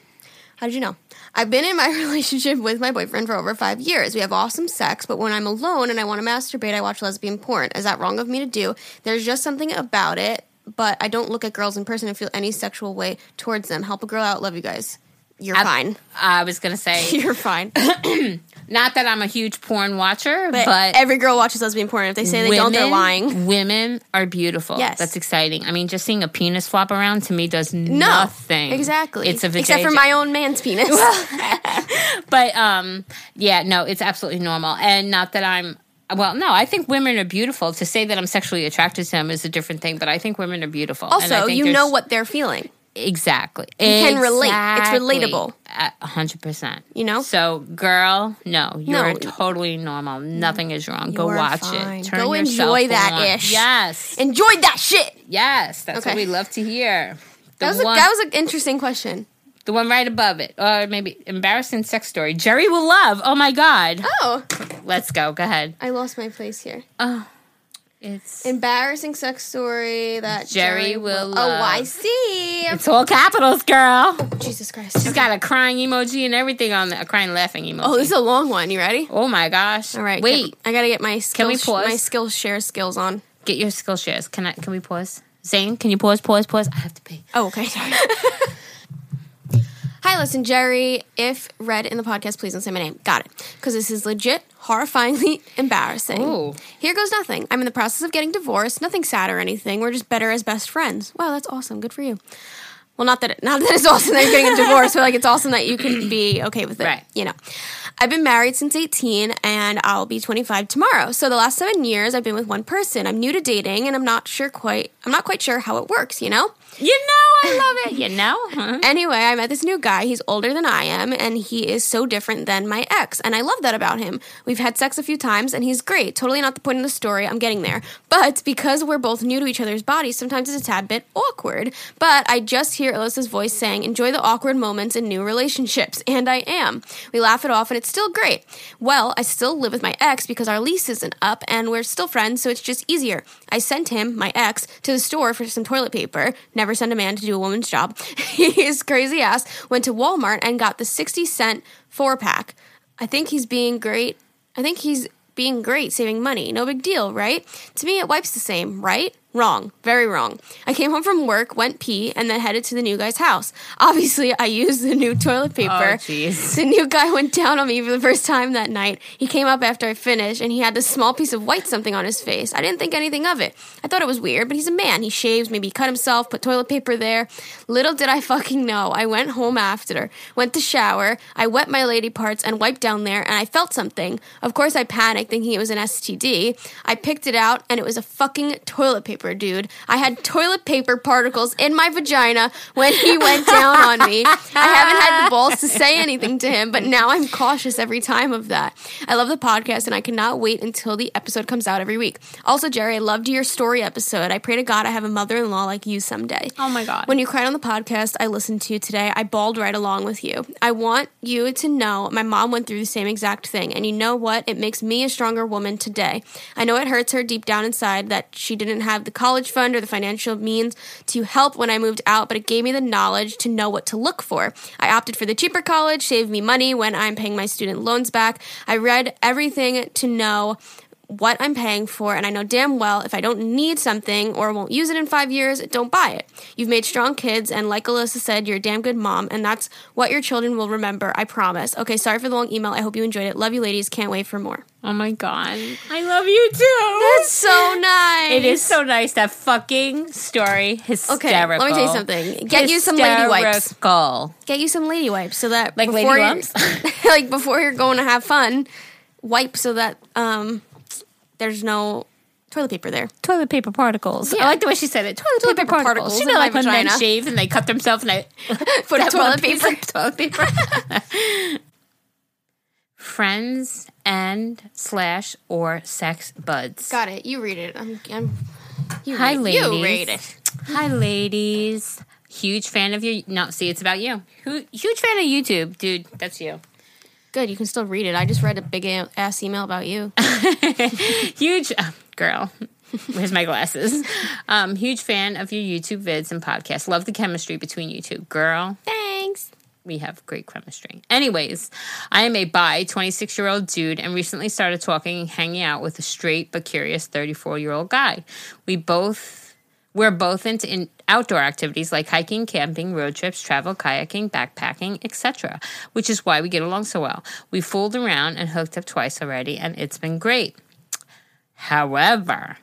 How did you know? I've been in my relationship with my boyfriend for over five years. We have awesome sex, but when I'm alone and I want to masturbate, I watch lesbian porn. Is that wrong of me to do? There's just something about it, but I don't look at girls in person and feel any sexual way towards them. Help a girl out. Love you guys. You're fine. I was gonna say, You're fine. not that I'm a huge porn watcher, But, but, every girl watches lesbian porn. If they say they don't, they're lying. Women are beautiful. Yes. that's exciting. I mean, just seeing a penis flop around to me does No, nothing. Exactly. It's a except for my own man's penis. But um, yeah, no, it's absolutely normal, and not that I'm. Well, no, I think women are beautiful. To say that I'm sexually attracted to them is a different thing, but I think women are beautiful. And I also, think you know what they're feeling. Exactly. You can relate. It's relatable. A hundred percent. You know? So, girl, no, you're No. totally normal. Nothing is wrong. Go watch fine. it. Turn Go enjoy that on. ish. Yes, Enjoy that shit. yes. That's what Okay. we love to hear. The That was a, that was an interesting question. the one right above it, or maybe embarrassing sex story. Geri will love. Oh my god. Oh, Let's go. Go ahead. I lost my place here. Oh, it's Embarrassing sex story that Geri Geri, will Oh, love. I see. it's all capitals, girl. Oh, Jesus Christ. She's got a crying emoji and everything on the a crying laughing emoji. Oh, this is a long one. You ready? Oh my gosh! All right. wait. get- I gotta get my skills, Can we pause? my skills share skills on. Get your skill shares. Can I? Can we pause? Zane, can you pause? Pause. Pause. I have to pee. Oh, okay. Sorry. Hi, listen, Geri. If read in the podcast, please don't say my name. Got it. Because this is legit, horrifyingly embarrassing. Ooh. Here goes nothing. I'm in the process of getting divorced. Nothing sad or anything. We're just better as best friends. Wow, that's awesome. Good for you. Well, not that it, not that it's awesome that you're getting a divorce, but like it's awesome that you can be okay with it. Right. You know, I've been married since 18, and I'll be 25 tomorrow. So the last seven years, I've been with one person. I'm new to dating, and I'm not sure quite. I'm not quite sure how it works. You know. You know, I love it. You know? Huh? Anyway, I met this new guy. He's older than I am, and he is so different than my ex. And I love that about him. We've had sex a few times, and he's great. Totally not the point of the story. I'm getting there. But because we're both new to each other's bodies, sometimes it's a tad bit awkward. But I just hear Alyssa's voice saying, enjoy the awkward moments in new relationships. And I am. We laugh it off, and it's still great. Well, I still live with my ex because our lease isn't up, and we're still friends, so it's just easier. I sent him, my ex, to the store for some toilet paper. Never send a man to do a woman's job. His crazy ass went to Walmart and got the 60 cent four pack. I think he's being great. I think he's being great saving money. No big deal, right? To me, it wipes the same, right? Wrong. Very wrong. I came home from work, went pee, and then headed to the new guy's house. Obviously, I used the new toilet oh, paper. Oh, jeez. The new guy went down on me for the first time that night. He came up after I finished, and he had this small piece of white something on his face. I didn't think anything of it. I thought it was weird, but he's a man. He shaves, maybe cut himself, put toilet paper there. Little did I fucking know. I went home after, went to shower, I wet my lady parts and wiped down there, and I felt something. Of course, I panicked, thinking it was an STD. I picked it out, and it was a fucking toilet paper, dude. I had toilet paper particles in my vagina when he went down on me. I haven't had the balls to say anything to him, but now I'm cautious every time of that. I love the podcast, and I cannot wait until the episode comes out every week. Also, Geri, I loved your story episode. I pray to God I have a mother in law like you someday. Oh my God. When you cried on the podcast I listened to today, I bawled right along with you. I want you to know my mom went through the same exact thing, and you know what? It makes me a stronger woman today. I know it hurts her deep down inside that she didn't have the college fund or the financial means to help when I moved out, but it gave me the knowledge to know what to look for. I opted for the cheaper college, saved me money when I'm paying my student loans back. I read everything to know what I'm paying for, and I know damn well if I don't need something or won't use it in five years, don't buy it. You've made strong kids, and like Alyssa said, you're a damn good mom, and that's what your children will remember, I promise. Okay, sorry for the long email. I hope you enjoyed it. Love you, ladies. Can't wait for more. Oh my God. I love you too. That's so nice. It is so nice. That fucking story. Hysterical. Okay, let me tell you something. Get you some lady wipes. Hysterical. Get you some lady wipes so that Like lady before you're- lumps? like before you're going to have fun, wipe so that um there's no toilet paper there. Toilet paper particles. Yeah. I like the way she said it. Toilet, Toilet paper, paper particles. You know, like when men shave and they cut themselves and they Put toilet paper. toilet paper. Friends and slash or sex buds. Got it. You read it. I'm, I'm you Hi, read, ladies. You read it. Hi, ladies. Huge fan of your. No, see, it's about you. Huge fan of YouTube, dude. That's you. Good. You can still read it. I just read a big ass email about you. Huge uh, girl. Where's my glasses? Um, huge fan of your YouTube vids and podcasts. Love the chemistry between you two, girl. Thanks. we have great chemistry. Anyways, I am a bi 26 year old dude and recently started talking and hanging out with a straight but curious 34 year old guy. We both we're both into in outdoor activities like hiking, camping, road trips, travel, kayaking, backpacking, etc., which is why we get along so well. We fooled around and hooked up twice already, and it's been great. However,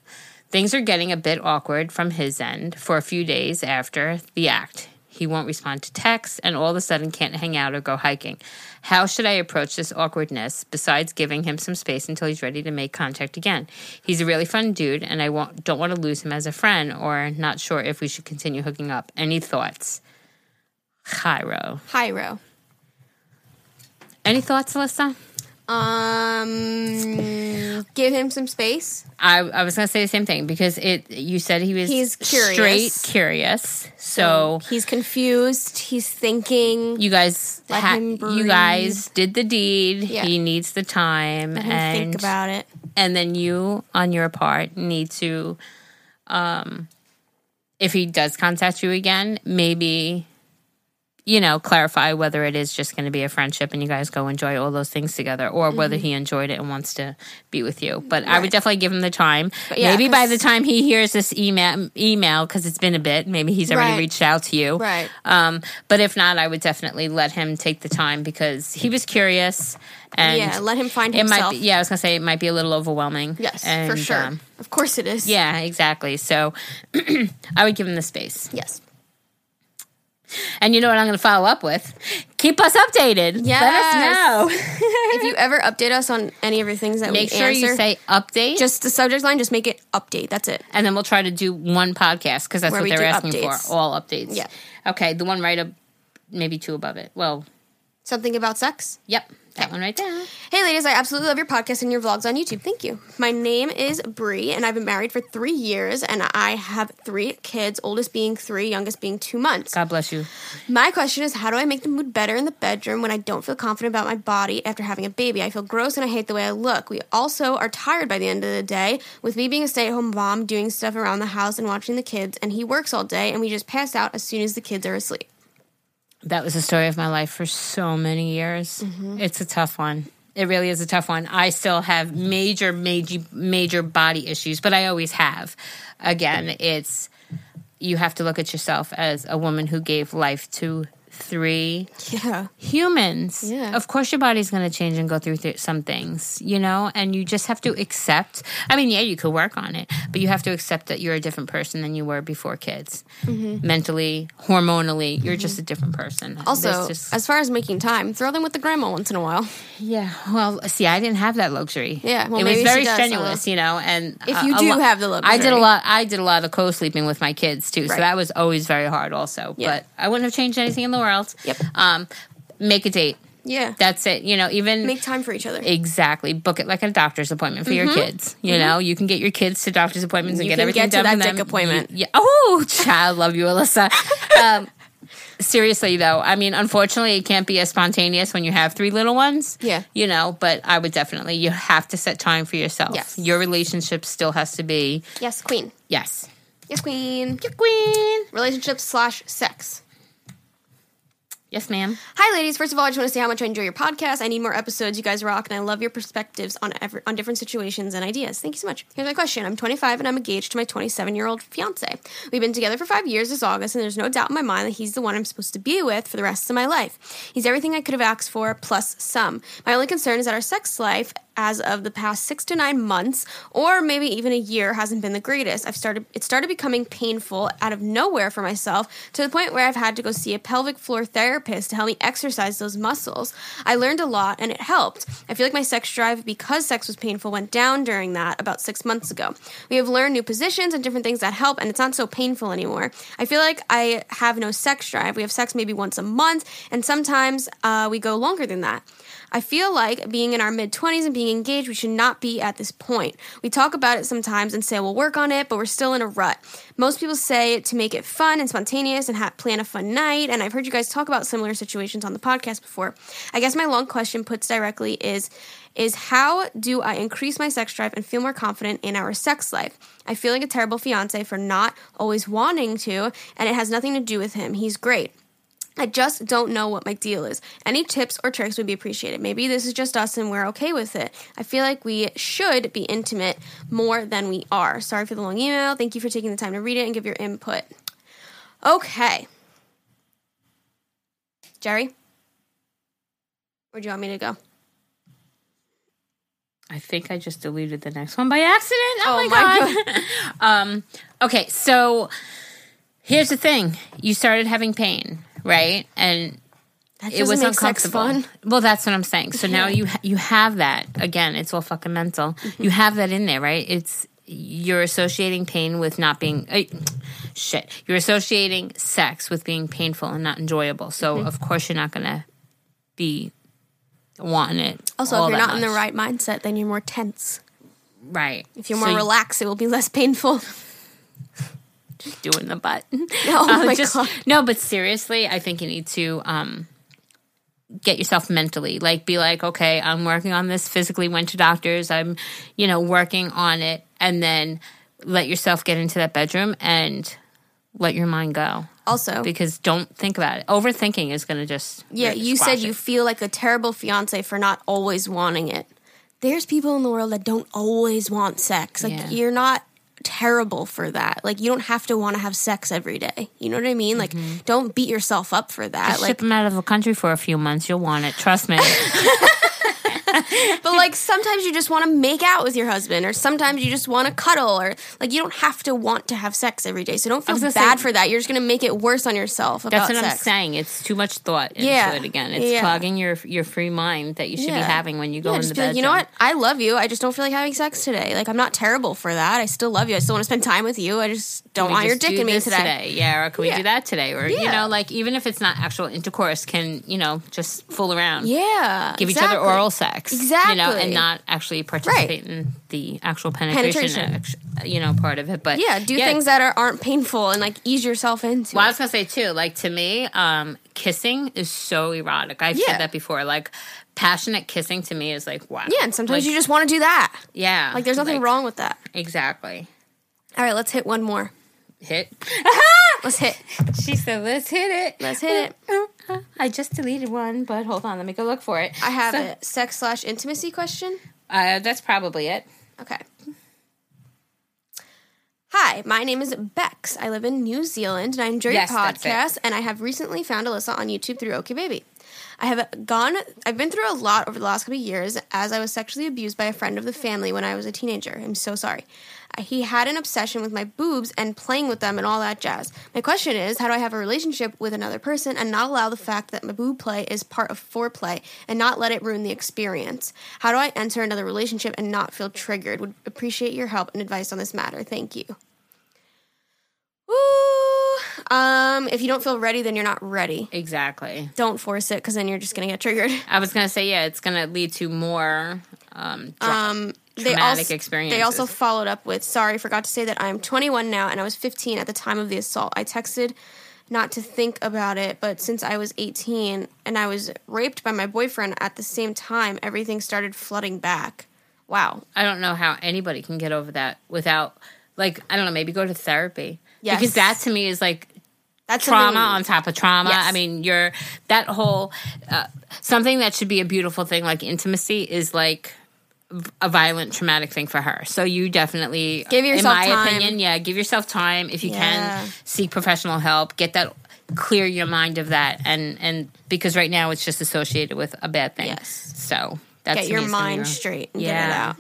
things are getting a bit awkward from his end for a few days after the act. He won't respond to texts and all of a sudden can't hang out or go hiking. How should I approach this awkwardness besides giving him some space until he's ready to make contact again? He's a really fun dude and I won't, don't want to lose him as a friend or not sure if we should continue hooking up. Any thoughts? Cairo. Hyro. Any thoughts, Alyssa? Um, give him some space. I, I was gonna say the same thing because it you said he was He's curious. straight curious. So he's confused. He's thinking. you guys Let ha- him you guys did the deed. Yeah. He needs the time Let him and think about it. and then you on your part need to um if he does contact you again, maybe you know, clarify whether it is just going to be a friendship and you guys go enjoy all those things together or whether he enjoyed it and wants to be with you. But I would definitely give him the time. yeah, maybe by the time he hears this email, email because it's been a bit, maybe he's already Right. reached out to you. Right. Um, but if not, I would definitely let him take the time because he was curious and yeah, let him find it himself. might be, yeah, I was gonna say it might be a little overwhelming. Yes, for sure. um, of course it is. yeah, exactly. So I would give him the space. Yes. And you know what I'm going to follow up with? Keep us updated. Let us know. if you ever update us on any of your things that Make we sure answer, you say update, just the subject line, just make it update. That's it. and then we'll try to do one podcast because that's Where what we they're asking updates. for. All updates. Yeah. Okay, the one right up, maybe two above it. Well, Something about sex. yep, that one right there. Hey, ladies, I absolutely love your podcast and your vlogs on YouTube. Thank you. My name is Bree, and I've been married for three years, and I have three kids, oldest being three, youngest being two months. God bless you. My question is how do I make the mood better in the bedroom when I don't feel confident about my body after having a baby? I feel gross and I hate the way I look. We also are tired by the end of the day with me being a stay at home mom, doing stuff around the house and watching the kids, and he works all day, and we just pass out as soon as the kids are asleep. That was the story of my life for so many years. Mm-hmm. It's a tough one. It really is a tough one. I still have major, major, major body issues, but I always have. Again, it's you have to look at yourself as a woman who gave life to three Yeah. humans. Yeah. Of course, your body's going to change and go through th- some things, you know, and you just have to accept. I mean, yeah, you could work on it, but you have to accept that you're a different person than you were before kids. Mm-hmm. Mentally, hormonally, you're mm-hmm. just a different person. Also, just- as far as making time, throw them with the grandma once in a while. yeah. Well, see, I didn't have that luxury. Yeah, well, it was very strenuous, you know. And If you a do lo- have the luxury, I did a lot. I did a lot of co-sleeping with my kids too, so that was always very hard, also. Yeah. But I wouldn't have changed anything in the world. Yep. Um, make a date. Yeah. That's it. You know, even Make time for each other. Exactly. Book it like a doctor's appointment for your kids. You know, you can get your kids to doctor's appointments and Mm-hmm. You get everything get to done that for them. appointment. You- yeah. Oh, child, love you, Alyssa. um, seriously, though, I mean, unfortunately, it can't be as spontaneous when you have three little ones. Yeah. You know, but I would definitely, you have to set time for yourself. Yes. Your relationship still has to be, yes, queen. yes. Yes, queen. Yes, Queen. Relationship slash sex. Yes, ma'am. Hi, ladies. First of all, I just want to say how much I enjoy your podcast. I need more episodes. You guys rock, and I love your perspectives on on different situations and ideas. Thank you so much. Here's my question. I'm 25 and I'm engaged to my 27 year old fiance. We've been together for five years this August, and there's no doubt in my mind that he's the one I'm supposed to be with for the rest of my life. He's everything I could have asked for, plus some. My only concern is that our sex life as of the past six to nine months, or maybe even a year, hasn't been the greatest. I've started it started becoming painful out of nowhere for myself to the point where I've had to go see a pelvic floor therapist to help me exercise those muscles. I learned a lot and it helped. I feel like my sex drive, because sex was painful, went down during that about six months ago. We have learned new positions and different things that help, and it's not so painful anymore. I feel like I have no sex drive. We have sex maybe once a month, and sometimes uh, we go longer than that. I feel like being in our mid 20s and being engaged, we should not be at this point. We talk about it sometimes and say we'll work on it, but we're still in a rut. Most people say to make it fun and spontaneous and ha- plan a fun night, and I've heard you guys talk about similar situations on the podcast before. I guess my long question puts directly is is how do I increase my sex drive and feel more confident in our sex life? I feel like a terrible fiance for not always wanting to, and it has nothing to do with him. He's great. I just don't know what my deal is. Any tips or tricks would be appreciated. Maybe this is just us and we're okay with it. I feel like we should be intimate more than we are. Sorry for the long email. Thank you for taking the time to read it and give your input. Okay. Geri? Where do you want me to go? I think I just deleted the next one by accident. Oh, Oh my, my god. um, okay, so here's the thing: you started having pain, right? And it was doesn't sex uncomfortable. fun. Well, that's what I'm saying. So now you ha- you have that again. It's all fucking mental. Mm-hmm. You have that in there, right? It's you're associating pain with not being uh, shit. You're associating sex with being painful and not enjoyable. So Mm-hmm. of course you're not gonna be wanting it. Also, if you're not in the right mindset, then you're more tense. right, If you're So more you- relaxed, it will be less painful. Doing the butt. Oh Uh, my just- god. No, but seriously, I think you need to um, get yourself mentally. Like, be like, okay, I'm working on this physically, went to doctors, I'm, you know, working on it. And then let yourself get into that bedroom and let your mind go. Also, because don't think about it. Overthinking is going to just yeah, you said squash you feel like a terrible fiance for not always wanting it. There's people in the world that don't always want sex. Like Yeah. you're not terrible for that. Like you don't have to want to have sex every day. You know what I mean? Like mm-hmm. don't beat yourself up for that. Just like ship them out of the country for a few months. You'll want it. Trust me. but like sometimes you just want to make out with your husband or sometimes you just want to cuddle or like you don't have to want to have sex every day. So don't feel bad say- for that. You're just going to make it worse on yourself about That's what I'm saying. It's too much thought into Yeah. it again. It's Yeah. clogging your your free mind that you should be having when you go Yeah, in the bed. like, you know what? I love you. I just don't feel like having sex today. Like I'm not terrible for that. I still love you. I still want to spend time with you. I just don't we want your dick in me this today. Yeah, or can we Yeah. do that today? Or you know, like even if it's not actual intercourse, can you know just fool around? Yeah, Give each other oral sex, exactly. You know, and not actually participate in the actual penetration, Penetration. act- you know, part of it. But Yeah, do things that are, aren't painful and like ease yourself into. Well, I was gonna say too, like to me, um, kissing is so erotic. I've Yeah. said that before. Like passionate kissing to me is like wow. Yeah, and sometimes Like, you just want to do that. yeah, Like there's nothing like, wrong with that. Exactly. All right, let's hit one more. Hit. Let's hit. she said, "Let's hit it. Let's hit it. I just deleted one, but hold on, let me go look for it. I have So- it. Sex slash intimacy question. Uh, that's probably it. Okay. Hi, my name is Bex. I live in New Zealand and I enjoy Yes, your podcast and I have recently found Alyssa on YouTube through OK Baby. I have gone I've been through a lot over the last couple of years as I was sexually abused by a friend of the family when I was a teenager. I'm so sorry. He had an obsession with my boobs and playing with them and all that jazz. My question is, how do I have a relationship with another person and not allow the fact that my boob play is part of foreplay and not let it ruin the experience? How do I enter another relationship and not feel triggered? Would appreciate your help and advice on this matter. Thank you. Woo! Um, if you don't feel ready, then you're not ready. Exactly. Don't force it because then you're just gonna get triggered. I was gonna say, yeah, it's gonna lead to more um, dra- Um, they also. They also followed up with, "Sorry, forgot to say that I'm 21 now and I was 15 at the time of the assault. I texted not to think about it, but since I was 18 and I was raped by my boyfriend at the same time, everything started flooding back. Wow. I don't know how anybody can get over that without, like, I don't know, maybe go to therapy. Yes. Because that to me is like That's trauma on top of trauma. Yes. I mean, you're that whole uh, something that should be a beautiful thing like intimacy is like a violent traumatic thing for her. So you definitely Give yourself in my time. opinion, yeah, give yourself time if you Yeah. can seek professional help, get that clear your mind of that and and because right now it's just associated with a bad thing. Yes. So that's Get your me is gonna be mind straight and get it Yeah. out.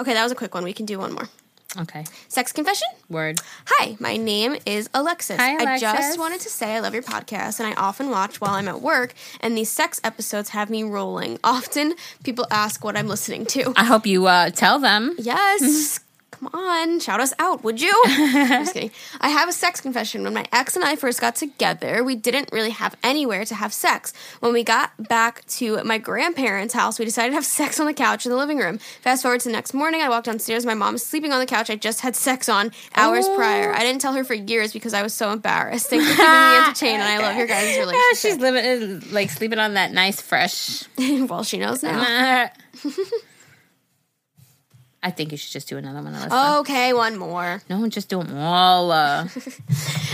Okay, that was a quick one. We can do one more. Okay. Sex confession? Word. Hi, my name is Alexis. Hi, Alexis. I just wanted to say I love your podcast and I often watch while I'm at work, and these sex episodes have me rolling. Often people ask what I'm listening to. I hope you uh, tell them. Yes. Come on, shout us out, would you? I'm just kidding. I have a sex confession. When my ex and I first got together, we didn't really have anywhere to have sex. When we got back to my grandparents' house, we decided to have sex on the couch in the living room. Fast forward to the next morning, I walked downstairs. My mom was sleeping on the couch I just had sex on hours Oh. prior. I didn't tell her for years because I was so embarrassed. Thanks for keeping me entertained, and I love your guys' relationship. Yeah, she's living like sleeping on that nice fresh well, she knows now. I think you should just do another one. Alyssa. Okay, one more. No, just do them all. Uh,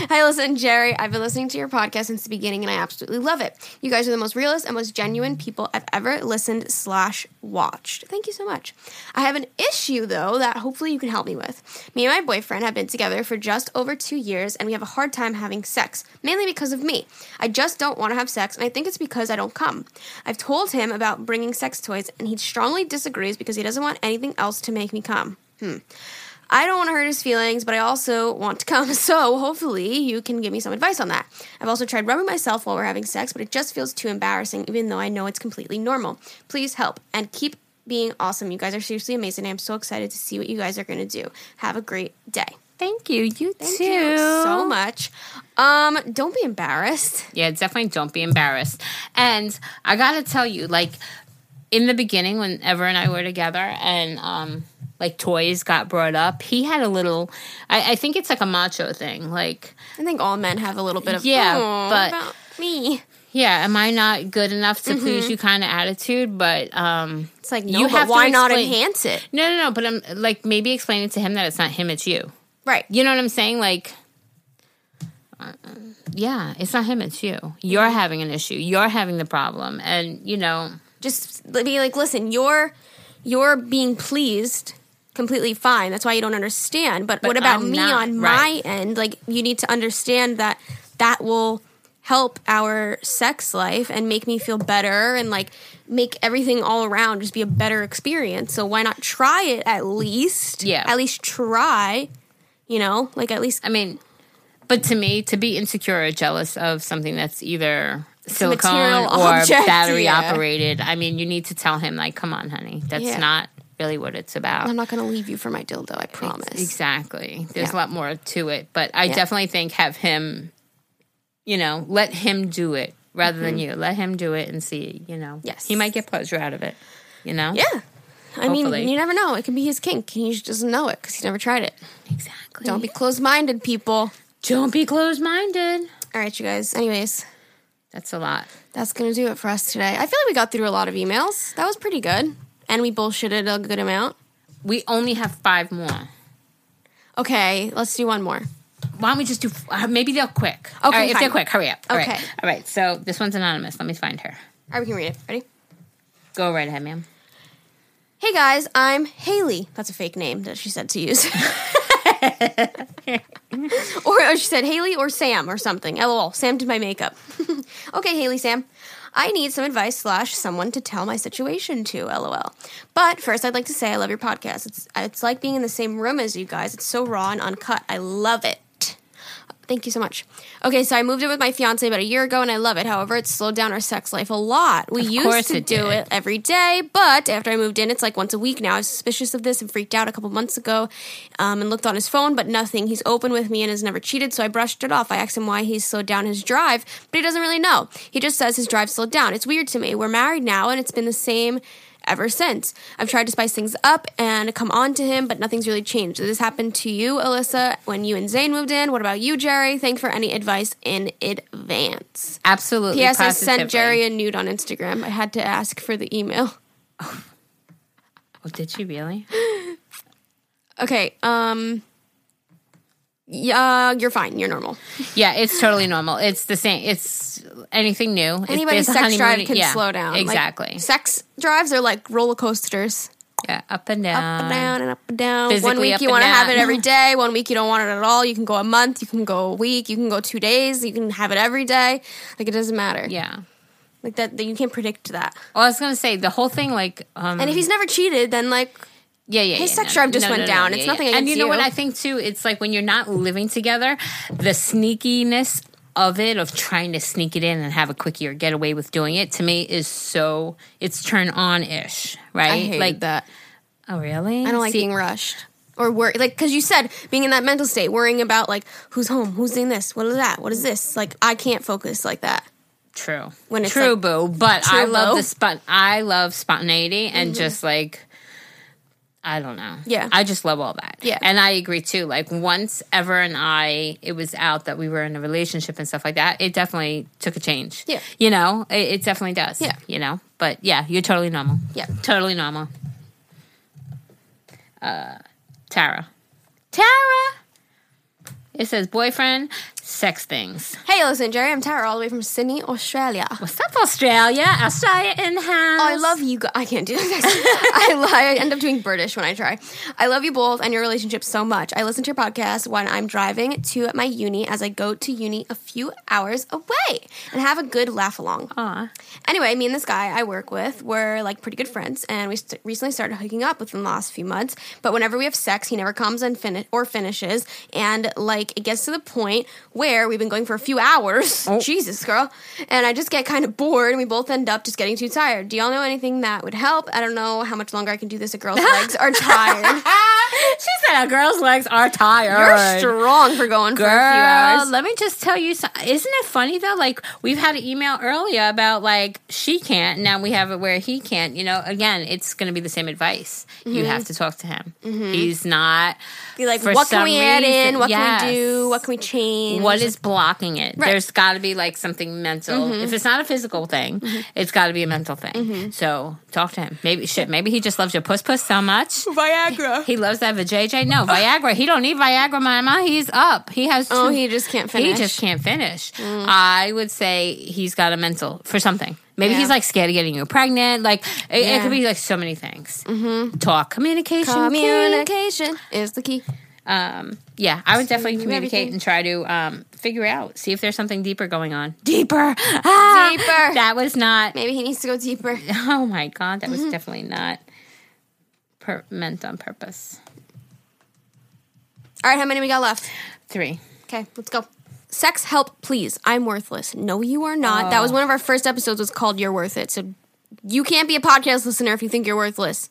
Hi, listen, Geri. I've been listening to your podcast since the beginning, and I absolutely love it. You guys are the most realist and most genuine people I've ever listened slash watched. Thank you so much. I have an issue though that hopefully you can help me with. Me and my boyfriend have been together for just over two years, and we have a hard time having sex, mainly because of me. I just don't want to have sex, and I think it's because I don't come. I've told him about bringing sex toys, and he strongly disagrees because he doesn't want anything else to make me come. Hmm. I don't want to hurt his feelings, but I also want to come. So hopefully you can give me some advice on that. I've also tried rubbing myself while we're having sex, but it just feels too embarrassing, even though I know it's completely normal. Please help and keep being awesome. You guys are seriously amazing. I'm so excited to see what you guys are going to do. Have a great day. thank you. You Thank too. you so much. Um, don't be embarrassed. Yeah, definitely don't be embarrassed. And I gotta tell you, like in the beginning, when Ever and I were together, and um, like toys got brought up, he had a little. I, I think it's like a macho thing. Like, I think all men have a little bit of Yeah, "Oh, but- about me. yeah, am I not good enough to please you? Kind of attitude, but um, It's like no, You have to why not enhance it? no, no, no. But I'm like maybe explaining to him that it's not him, it's you. Right. You know what I'm saying? Like, yeah, it's not him, it's you. You're having an issue. You're having the problem. And, you know, Just be like, listen, you're you're being pleased completely fine. That's why you don't understand. But, what about I'm me not, on right. my end? Like you need to understand that that will help our sex life and make me feel better and like make everything all around just be a better experience. So why not try it at least? Yeah. At least try. You know, like at least I mean, but to me, to be insecure or jealous of something that's either silicone or object, battery yeah. operated, I mean, you need to tell him, like, come on, honey, that's Yeah. not really what it's about. I'm not going to leave you for my dildo. I promise. Exactly. There's Yeah. a lot more to it, but I Yeah. definitely think have him, you know, let him do it rather than you. Let him do it and see, you know. Mm-hmm. Yes. He might get pleasure out of it, you know? Yeah. I mean, you never know. It can be his kink. He just doesn't know it because he never tried it. Exactly. Don't be closed minded, people. Don't be closed minded. All right, you guys. Anyways, That's a lot. that's going to do it for us today. I feel like we got through a lot of emails. That was pretty good. And we bullshitted a good amount. We only have five more. Okay, let's do one more. Why don't we just do? Uh, maybe they'll quick. Okay, All right, if fine. they're quick, hurry up. All right. Okay. All right. So this one's anonymous. Let me find her. All right, we can read it. Ready? Go right ahead, ma'am. Hey guys, I'm Haley. That's a fake name that she said to use. or, or she said Haley or Sam or something. LOL. Sam did my makeup. okay, Haley, Sam. I need some advice slash someone to tell my situation to. LOL. But first, I'd like to say I love your podcast. It's it's like being in the same room as you guys. It's so raw and uncut. I love it. Thank you so much. Okay, so I moved in with my fiance about a year ago and I love it. However, it's slowed down our sex life a lot. We used to it do did. it every day, but after I moved in, it's like once a week now. I was suspicious of this and freaked out a couple months ago um, and looked on his phone, but nothing. He's open with me and has never cheated, so I brushed it off. I asked him why he's slowed down his drive, but he doesn't really know. He just says his drive slowed down. It's weird to me. We're married now and it's been the same ever since. I've tried to spice things up and come on to him, but nothing's really changed. This happen to you, Alyssa, when you and Zane moved in? What about you, Geri? Thanks for any advice in advance. Absolutely. P.S. I sent. Geri a nude on Instagram. I had to ask for the email. Oh, did she really? Okay, um, yeah, you're fine. You're normal. Yeah, it's totally normal. It's the same. It's anything new. Anybody's sex drive can yeah, slow down. Like, Exactly. sex drives are like roller coasters. yeah, up and down. up and down and up and down. One week you want to have it every day. One week you don't want it at all. You can go a month. You can go a week. You can go two days. You can have it every day. Like it doesn't matter. Yeah. Like that. that you can't predict that. Well, I was gonna say the whole thing, like, um, And if he's never cheated, then like yeah, yeah, his yeah, sex drive just went down. It's nothing And against you know you. what I think too? It's like when you're not living together, the sneakiness of it, of trying to sneak it in and have a quickie or get away with doing it, to me is so it's turn on ish, right? I hate like that. Oh, really? I don't like See, being rushed or worry. Like because you said being in that mental state, worrying about like who's home, who's doing this, what is that, what is this. Like I can't focus like that. True. When it's true, like- boo. But I love boo. the spot. I love spontaneity and mm-hmm. just like. I don't know. Yeah. I just love all that. Yeah. And I agree too. Like once Ever and I, it was out that we were in a relationship and stuff like that, it definitely took a change. Yeah. You know, it, it definitely does. Yeah. You know, but yeah, you're totally normal. Yeah. Totally normal. Uh, Tara. Tara! It says boyfriend, sex things. Hey, listen, Geri, I'm Tara, all the way from Sydney, Australia. What's up, Australia? Australia in house. Oh, I love you. Guys. I can't do this. I, li- I end up doing British when I try. I love you both and your relationship so much. I listen to your podcast when I'm driving to my uni as I go to uni a few hours away and have a good laugh along. Anyway, me and this guy I work with were like pretty good friends, and we st- recently started hooking up within the last few months. But whenever we have sex, he never comes and or finishes, and like it gets to the point where we've been going for a few hours. Oh. Jesus, girl, and I just get kind of bored, and we both end up just getting too tired. Do y'all know anything that would help? I don't know how much longer I can do this. A girl's legs are tired. she said a girl's legs are tired. You're strong for going for a few Girl, hours. let me just tell you something. Isn't it funny though? Like we've had an email earlier about like she can't. Now we have it where he can't. You know, again, it's going to be the same advice. You have mm-hmm. to talk to him. Mm-hmm. He's not. Be like, what can we add in? What Yes. can we do? What can we change? What just blocking it? Right. Mm-hmm. There's got to be like something mental. If it's not a physical thing, it's got to be a mental thing. So talk to him. Maybe shit. Maybe he just loves your puss puss so much. Viagra. He loves that vajayjay. No, Viagra. He don't need Viagra, mama. He's up. He has. Oh, two- he just can't finish. Mm. He just can't finish. I would say he's got a mental for something. Maybe Yeah. he's like scared of getting you pregnant. Like it, it could be like so many things. Mm-hmm. Talk, communication. Communication is the key. Um, yeah, I would definitely communicate everything. and try to um, figure out, see if there's something deeper going on. Deeper, Ah! Deeper. That was not. Maybe he needs to go deeper. Oh my god, that was Mm-hmm. definitely not per- meant on purpose. All right, how many we got left? Three. Okay, let's go. Sex help, please. I'm worthless. No, you are not. That was one of our first episodes. Was called "You're Worth It." So you can't be a podcast listener if you think you're worthless.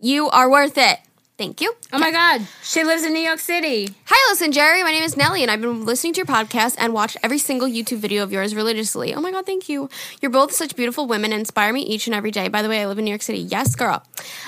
You are worth it. Thank you. Oh my god, she lives in New York City. Hi, listen, Geri. My name is Nellie, and I've been listening to your podcast and watched every single YouTube video of yours religiously. Oh my God, thank you. You're both such beautiful women and inspire me each and every day. By the way, I live in New York City. Yes, girl.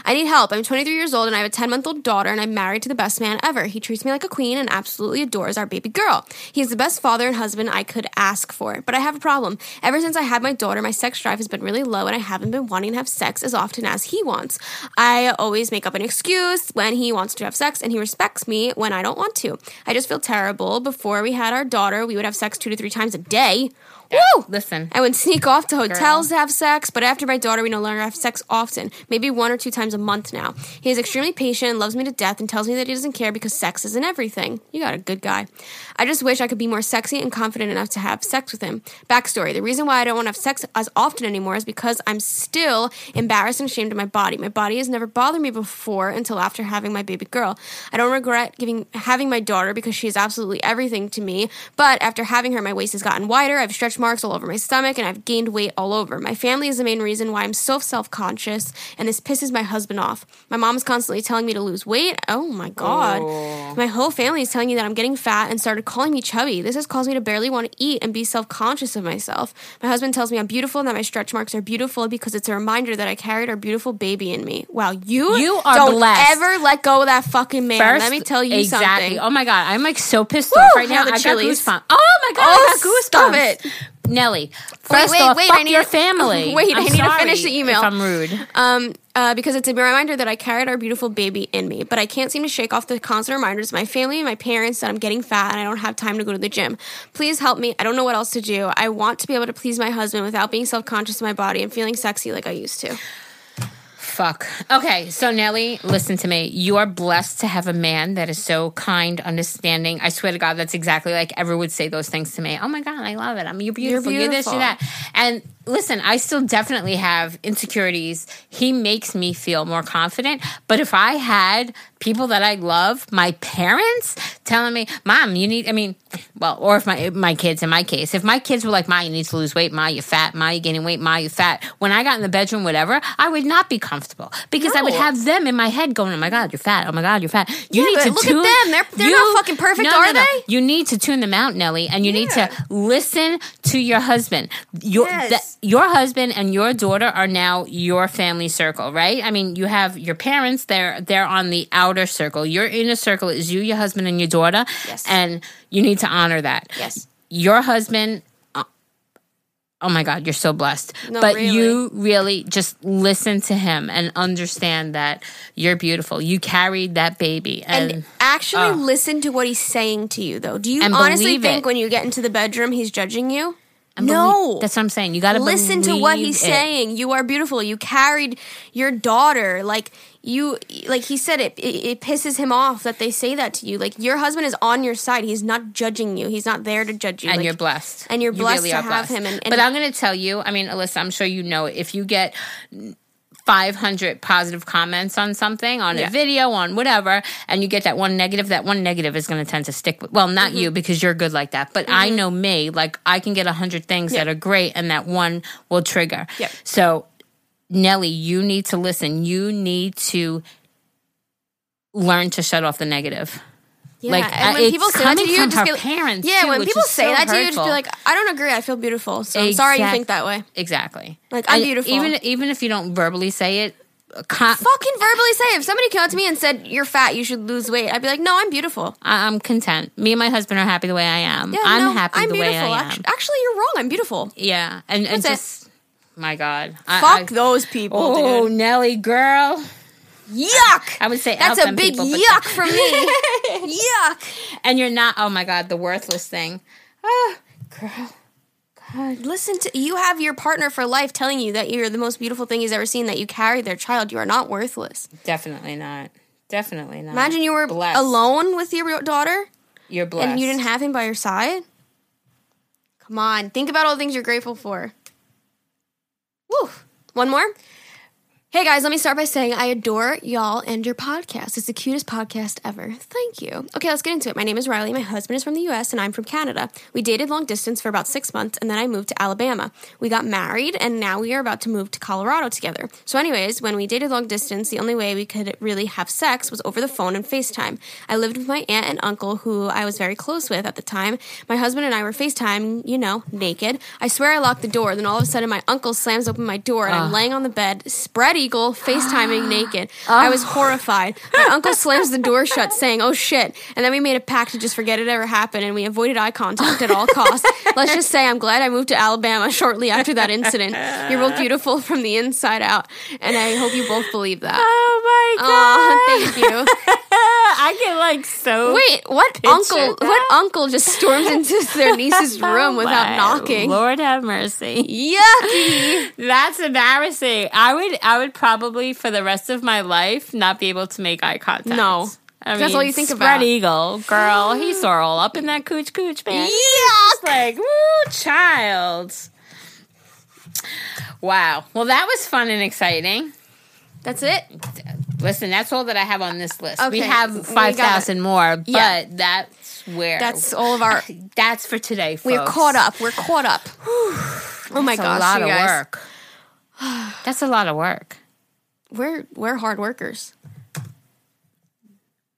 I need help. I'm 23 years old, and I have a 10 month old daughter, and I'm married to the best man ever. He treats me like a queen and absolutely adores our baby girl. He is the best father and husband I could ask for. But I have a problem. Ever since I had my daughter, my sex drive has been really low, and I haven't been wanting to have sex as often as he wants. I always make up an excuse when he wants to have sex, and he respects me when I don't want to. I just feel terrible. Before we had our daughter, we would have sex two to three times a day. Woo! Listen, I would sneak off to hotels to have sex, but after my daughter, we no longer have sex often, maybe one or two times a month now. He is extremely patient loves me to death and tells me that he doesn't care because sex isn't everything. You got a good guy. I just wish I could be more sexy and confident enough to have sex with him. Backstory The reason why I don't want to have sex as often anymore is because I'm still embarrassed and ashamed of my body. My body has never bothered me before until after having my baby girl. I don't regret giving having my daughter because she is absolutely everything to me, but after having her, my waist has gotten wider, I have stretch marks all over my stomach, and I've gained weight all over. My family is the main reason why I'm so self conscious, and this pisses my husband off. My mom is constantly telling me to lose weight. Oh my god. Oh. My whole family is telling me that I'm getting fat and started calling me chubby. This has caused me to barely want to eat and be self conscious of myself. My husband tells me I'm beautiful and that my stretch marks are beautiful because it's a reminder that I carried our beautiful baby in me. Wow, you, You are don't blessed. ever let go of that fucking man. first, Let me tell you exactly. something. Oh my god, I'm like so pissed Woo, off right now. have the I got chilies. goosebumps. Oh my god, Oh, I got oh, goosebumps. stop it. Nelly. First wait, off, wait, fuck I need your to- family. Wait, I'm I need to finish the email. If I'm rude. Um, uh, because it's a reminder that I carried our beautiful baby in me, but I can't seem to shake off the constant reminders of my family and my parents that I'm getting fat and I don't have time to go to the gym. Please help me. I don't know what else to do. I want to be able to please my husband without being self conscious of my body and feeling sexy like I used to. Fuck. Okay, so Nelly, listen to me. You are blessed to have a man that is so kind, understanding. I swear to God, that's exactly like ever would say those things to me. Oh my God, I love it. I mean, you're beautiful. You're, this, beautiful. you're that. And listen, I still definitely have insecurities. He makes me feel more confident. But if I had people that I love, my parents telling me, "Mom, you need," I mean, well, or if my my kids, in my case, if my kids were like, "Ma, you need to lose weight. Ma, you're fat. Ma, you're gaining weight. Ma, you're fat." When I got in the bedroom, whatever, I would not be comfortable because I would have them in my head going, "Oh my God, you're fat. Oh my God, you're fat." You Yeah, need to look at them. They're- they're not fucking perfect, no, are no, no. they? You need to tune them out, Nellie, and you need to listen to your husband. Your Yes. that- your husband and your daughter are now your family circle, right? I mean, you have your parents; they're they're on the outer circle. Your inner circle is you, your husband, and your daughter. Yes. and you need to honor that. Yes. your husband. uh, Oh my God, you're so blessed. No, but really. you really just listen to him and understand that you're beautiful. You carried that baby, and, And actually Oh. listen to what he's saying to you, though. Do you And honestly think it. when you get into the bedroom he's judging you? And no. that's what I'm saying. You got to listen to what he's saying. You are beautiful. You carried your daughter. Like you, like he said, it, it it pisses him off that they say that to you. Like your husband is on your side. He's not judging you. He's not there to judge you. and Like, you're blessed. and you're You blessed to have him, and- and- but I'm going to tell you. I mean, Alyssa, I'm sure you know. If you get 500 positive comments on something, on Yeah. a video, on whatever, and you get that one negative, that one negative is going to tend to stick with. Well, not Mm-hmm. you because you're good like that, but I know me. Like I can get 100 things that are great, and that one will trigger. Yep. So, Nelly, you need to listen. You need to learn to shut off the negative. Yeah, Like, and uh, when people say that to you, just her be like- parents, Yeah, too, when people say so that to you, just be like, I don't agree. I feel beautiful. So I'm sorry you think that way. Exactly. Like, I'm And beautiful. Even even if you don't verbally say it, con- Fucking verbally say. It. If somebody came up to me and said you're fat, you should lose weight, I'd be like, no, I'm beautiful. I- I'm content. Me and my husband are happy the way I am. Yeah, I'm no, happy I'm the beautiful. way I am. Actu- Actually, you're wrong. I'm beautiful. yeah, and, and That's it. just my God, I- Fuck I- those people, Oh, dude. Nelly, girl. Yuck. I would say That's a big people, yuck for me. yuck. And you're not. Oh my God, the worthless thing. Ah, girl. God. Listen to you have your partner for life telling you that you're the most beautiful thing he's ever seen. That you carry their child. You are not worthless. Definitely not. Definitely not. Imagine you were Blessed. alone with your daughter You're blessed. and you didn't have him by your side. Come on, think about all the things you're grateful for. Woo! One more. Hey guys, let me start by saying I adore y'all and your podcast. It's the cutest podcast ever. Thank you. Okay, let's get into it. My name is Riley. My husband is from the US and I'm from Canada. We dated long distance for about six months and then I moved to Alabama. We got married and now we are about to move to Colorado together. So, anyways, when we dated long distance, the only way we could really have sex was over the phone and FaceTime. I lived with my aunt and uncle who I was very close with at the time. My husband and I were FaceTime, you know, naked. I swear I locked the door. Then all of a sudden, my uncle slams open my door and I'm ah. laying on the bed, spread eagle, FaceTiming naked. I was oh. horrified. My uncle slams the door shut, saying, "Oh shit!" And then we made a pact to just forget it ever happened, and we avoided eye contact at all costs. Let's just say I'm glad I moved to Alabama shortly after that incident. You're both beautiful from the inside out, and I hope you both believe that. Oh my Aw, thank you. I get like so. Wait, what uncle? that. What uncle just storms into their niece's room without knocking? Lord have mercy. Yucky. That's embarrassing. I would I would probably for the rest of my life not be able to make eye contact. No. I That's all you think spread about. eagle, girl. He mm. saw all up in that cooch cooch, man. Yuck. Like, woo, child. Wow. Well, that was fun and exciting. That's it. Mm-hmm. Listen, that's all that I have on this list. We Okay, we have five thousand more, but Yeah. that's where That's all of our. that's for today. Folks. We're caught up. We're caught up. oh my That's gosh, a lot of guys. work. That's a lot of work. We're we're hard workers.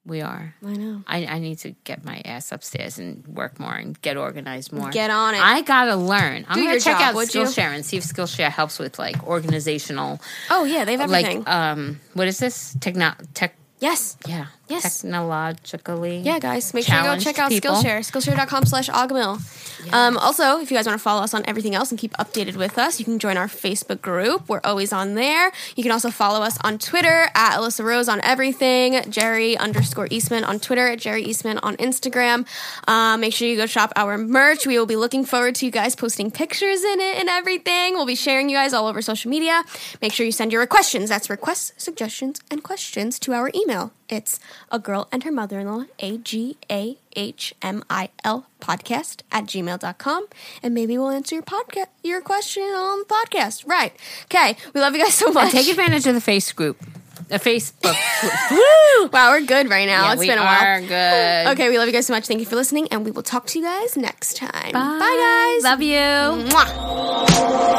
We are. I know. I, I need to get my ass upstairs and work more and get organized more. Get on it. I gotta learn. I'm Do gonna your check job, out would you? Skillshare and see if Skillshare helps with like organizational, Oh yeah, they have everything. like um, what is this? Techno tech. yes. Yeah. Yes. Technologically. Yeah, guys, make sure you go check out people. Skillshare, skillshare.com slash Agahmil. Um, also, if you guys want to follow us on everything else and keep updated with us, you can join our Facebook group. We're always on there. You can also follow us on Twitter at Alyssa Rose on everything, Geri underscore Eastman on Twitter, at Geri Eastman on Instagram. Um, make sure you go shop our merch. We will be looking forward to you guys posting pictures in it and everything. We'll be sharing you guys all over social media. Make sure you send your questions. That's requests, suggestions, and questions to our email. It's a girl and her mother in law, A G A H M I L podcast at gmail.com. And maybe we'll answer your podcast your question on the podcast. Right. Okay. We love you guys so much. Take advantage of the face group, the Facebook. Woo! Wow, we're good right now. Yeah, it's we been a while. We are while. good. Okay, we love you guys so much. Thank you for listening, and we will talk to you guys next time. Bye, Bye guys. Love you. Mwah.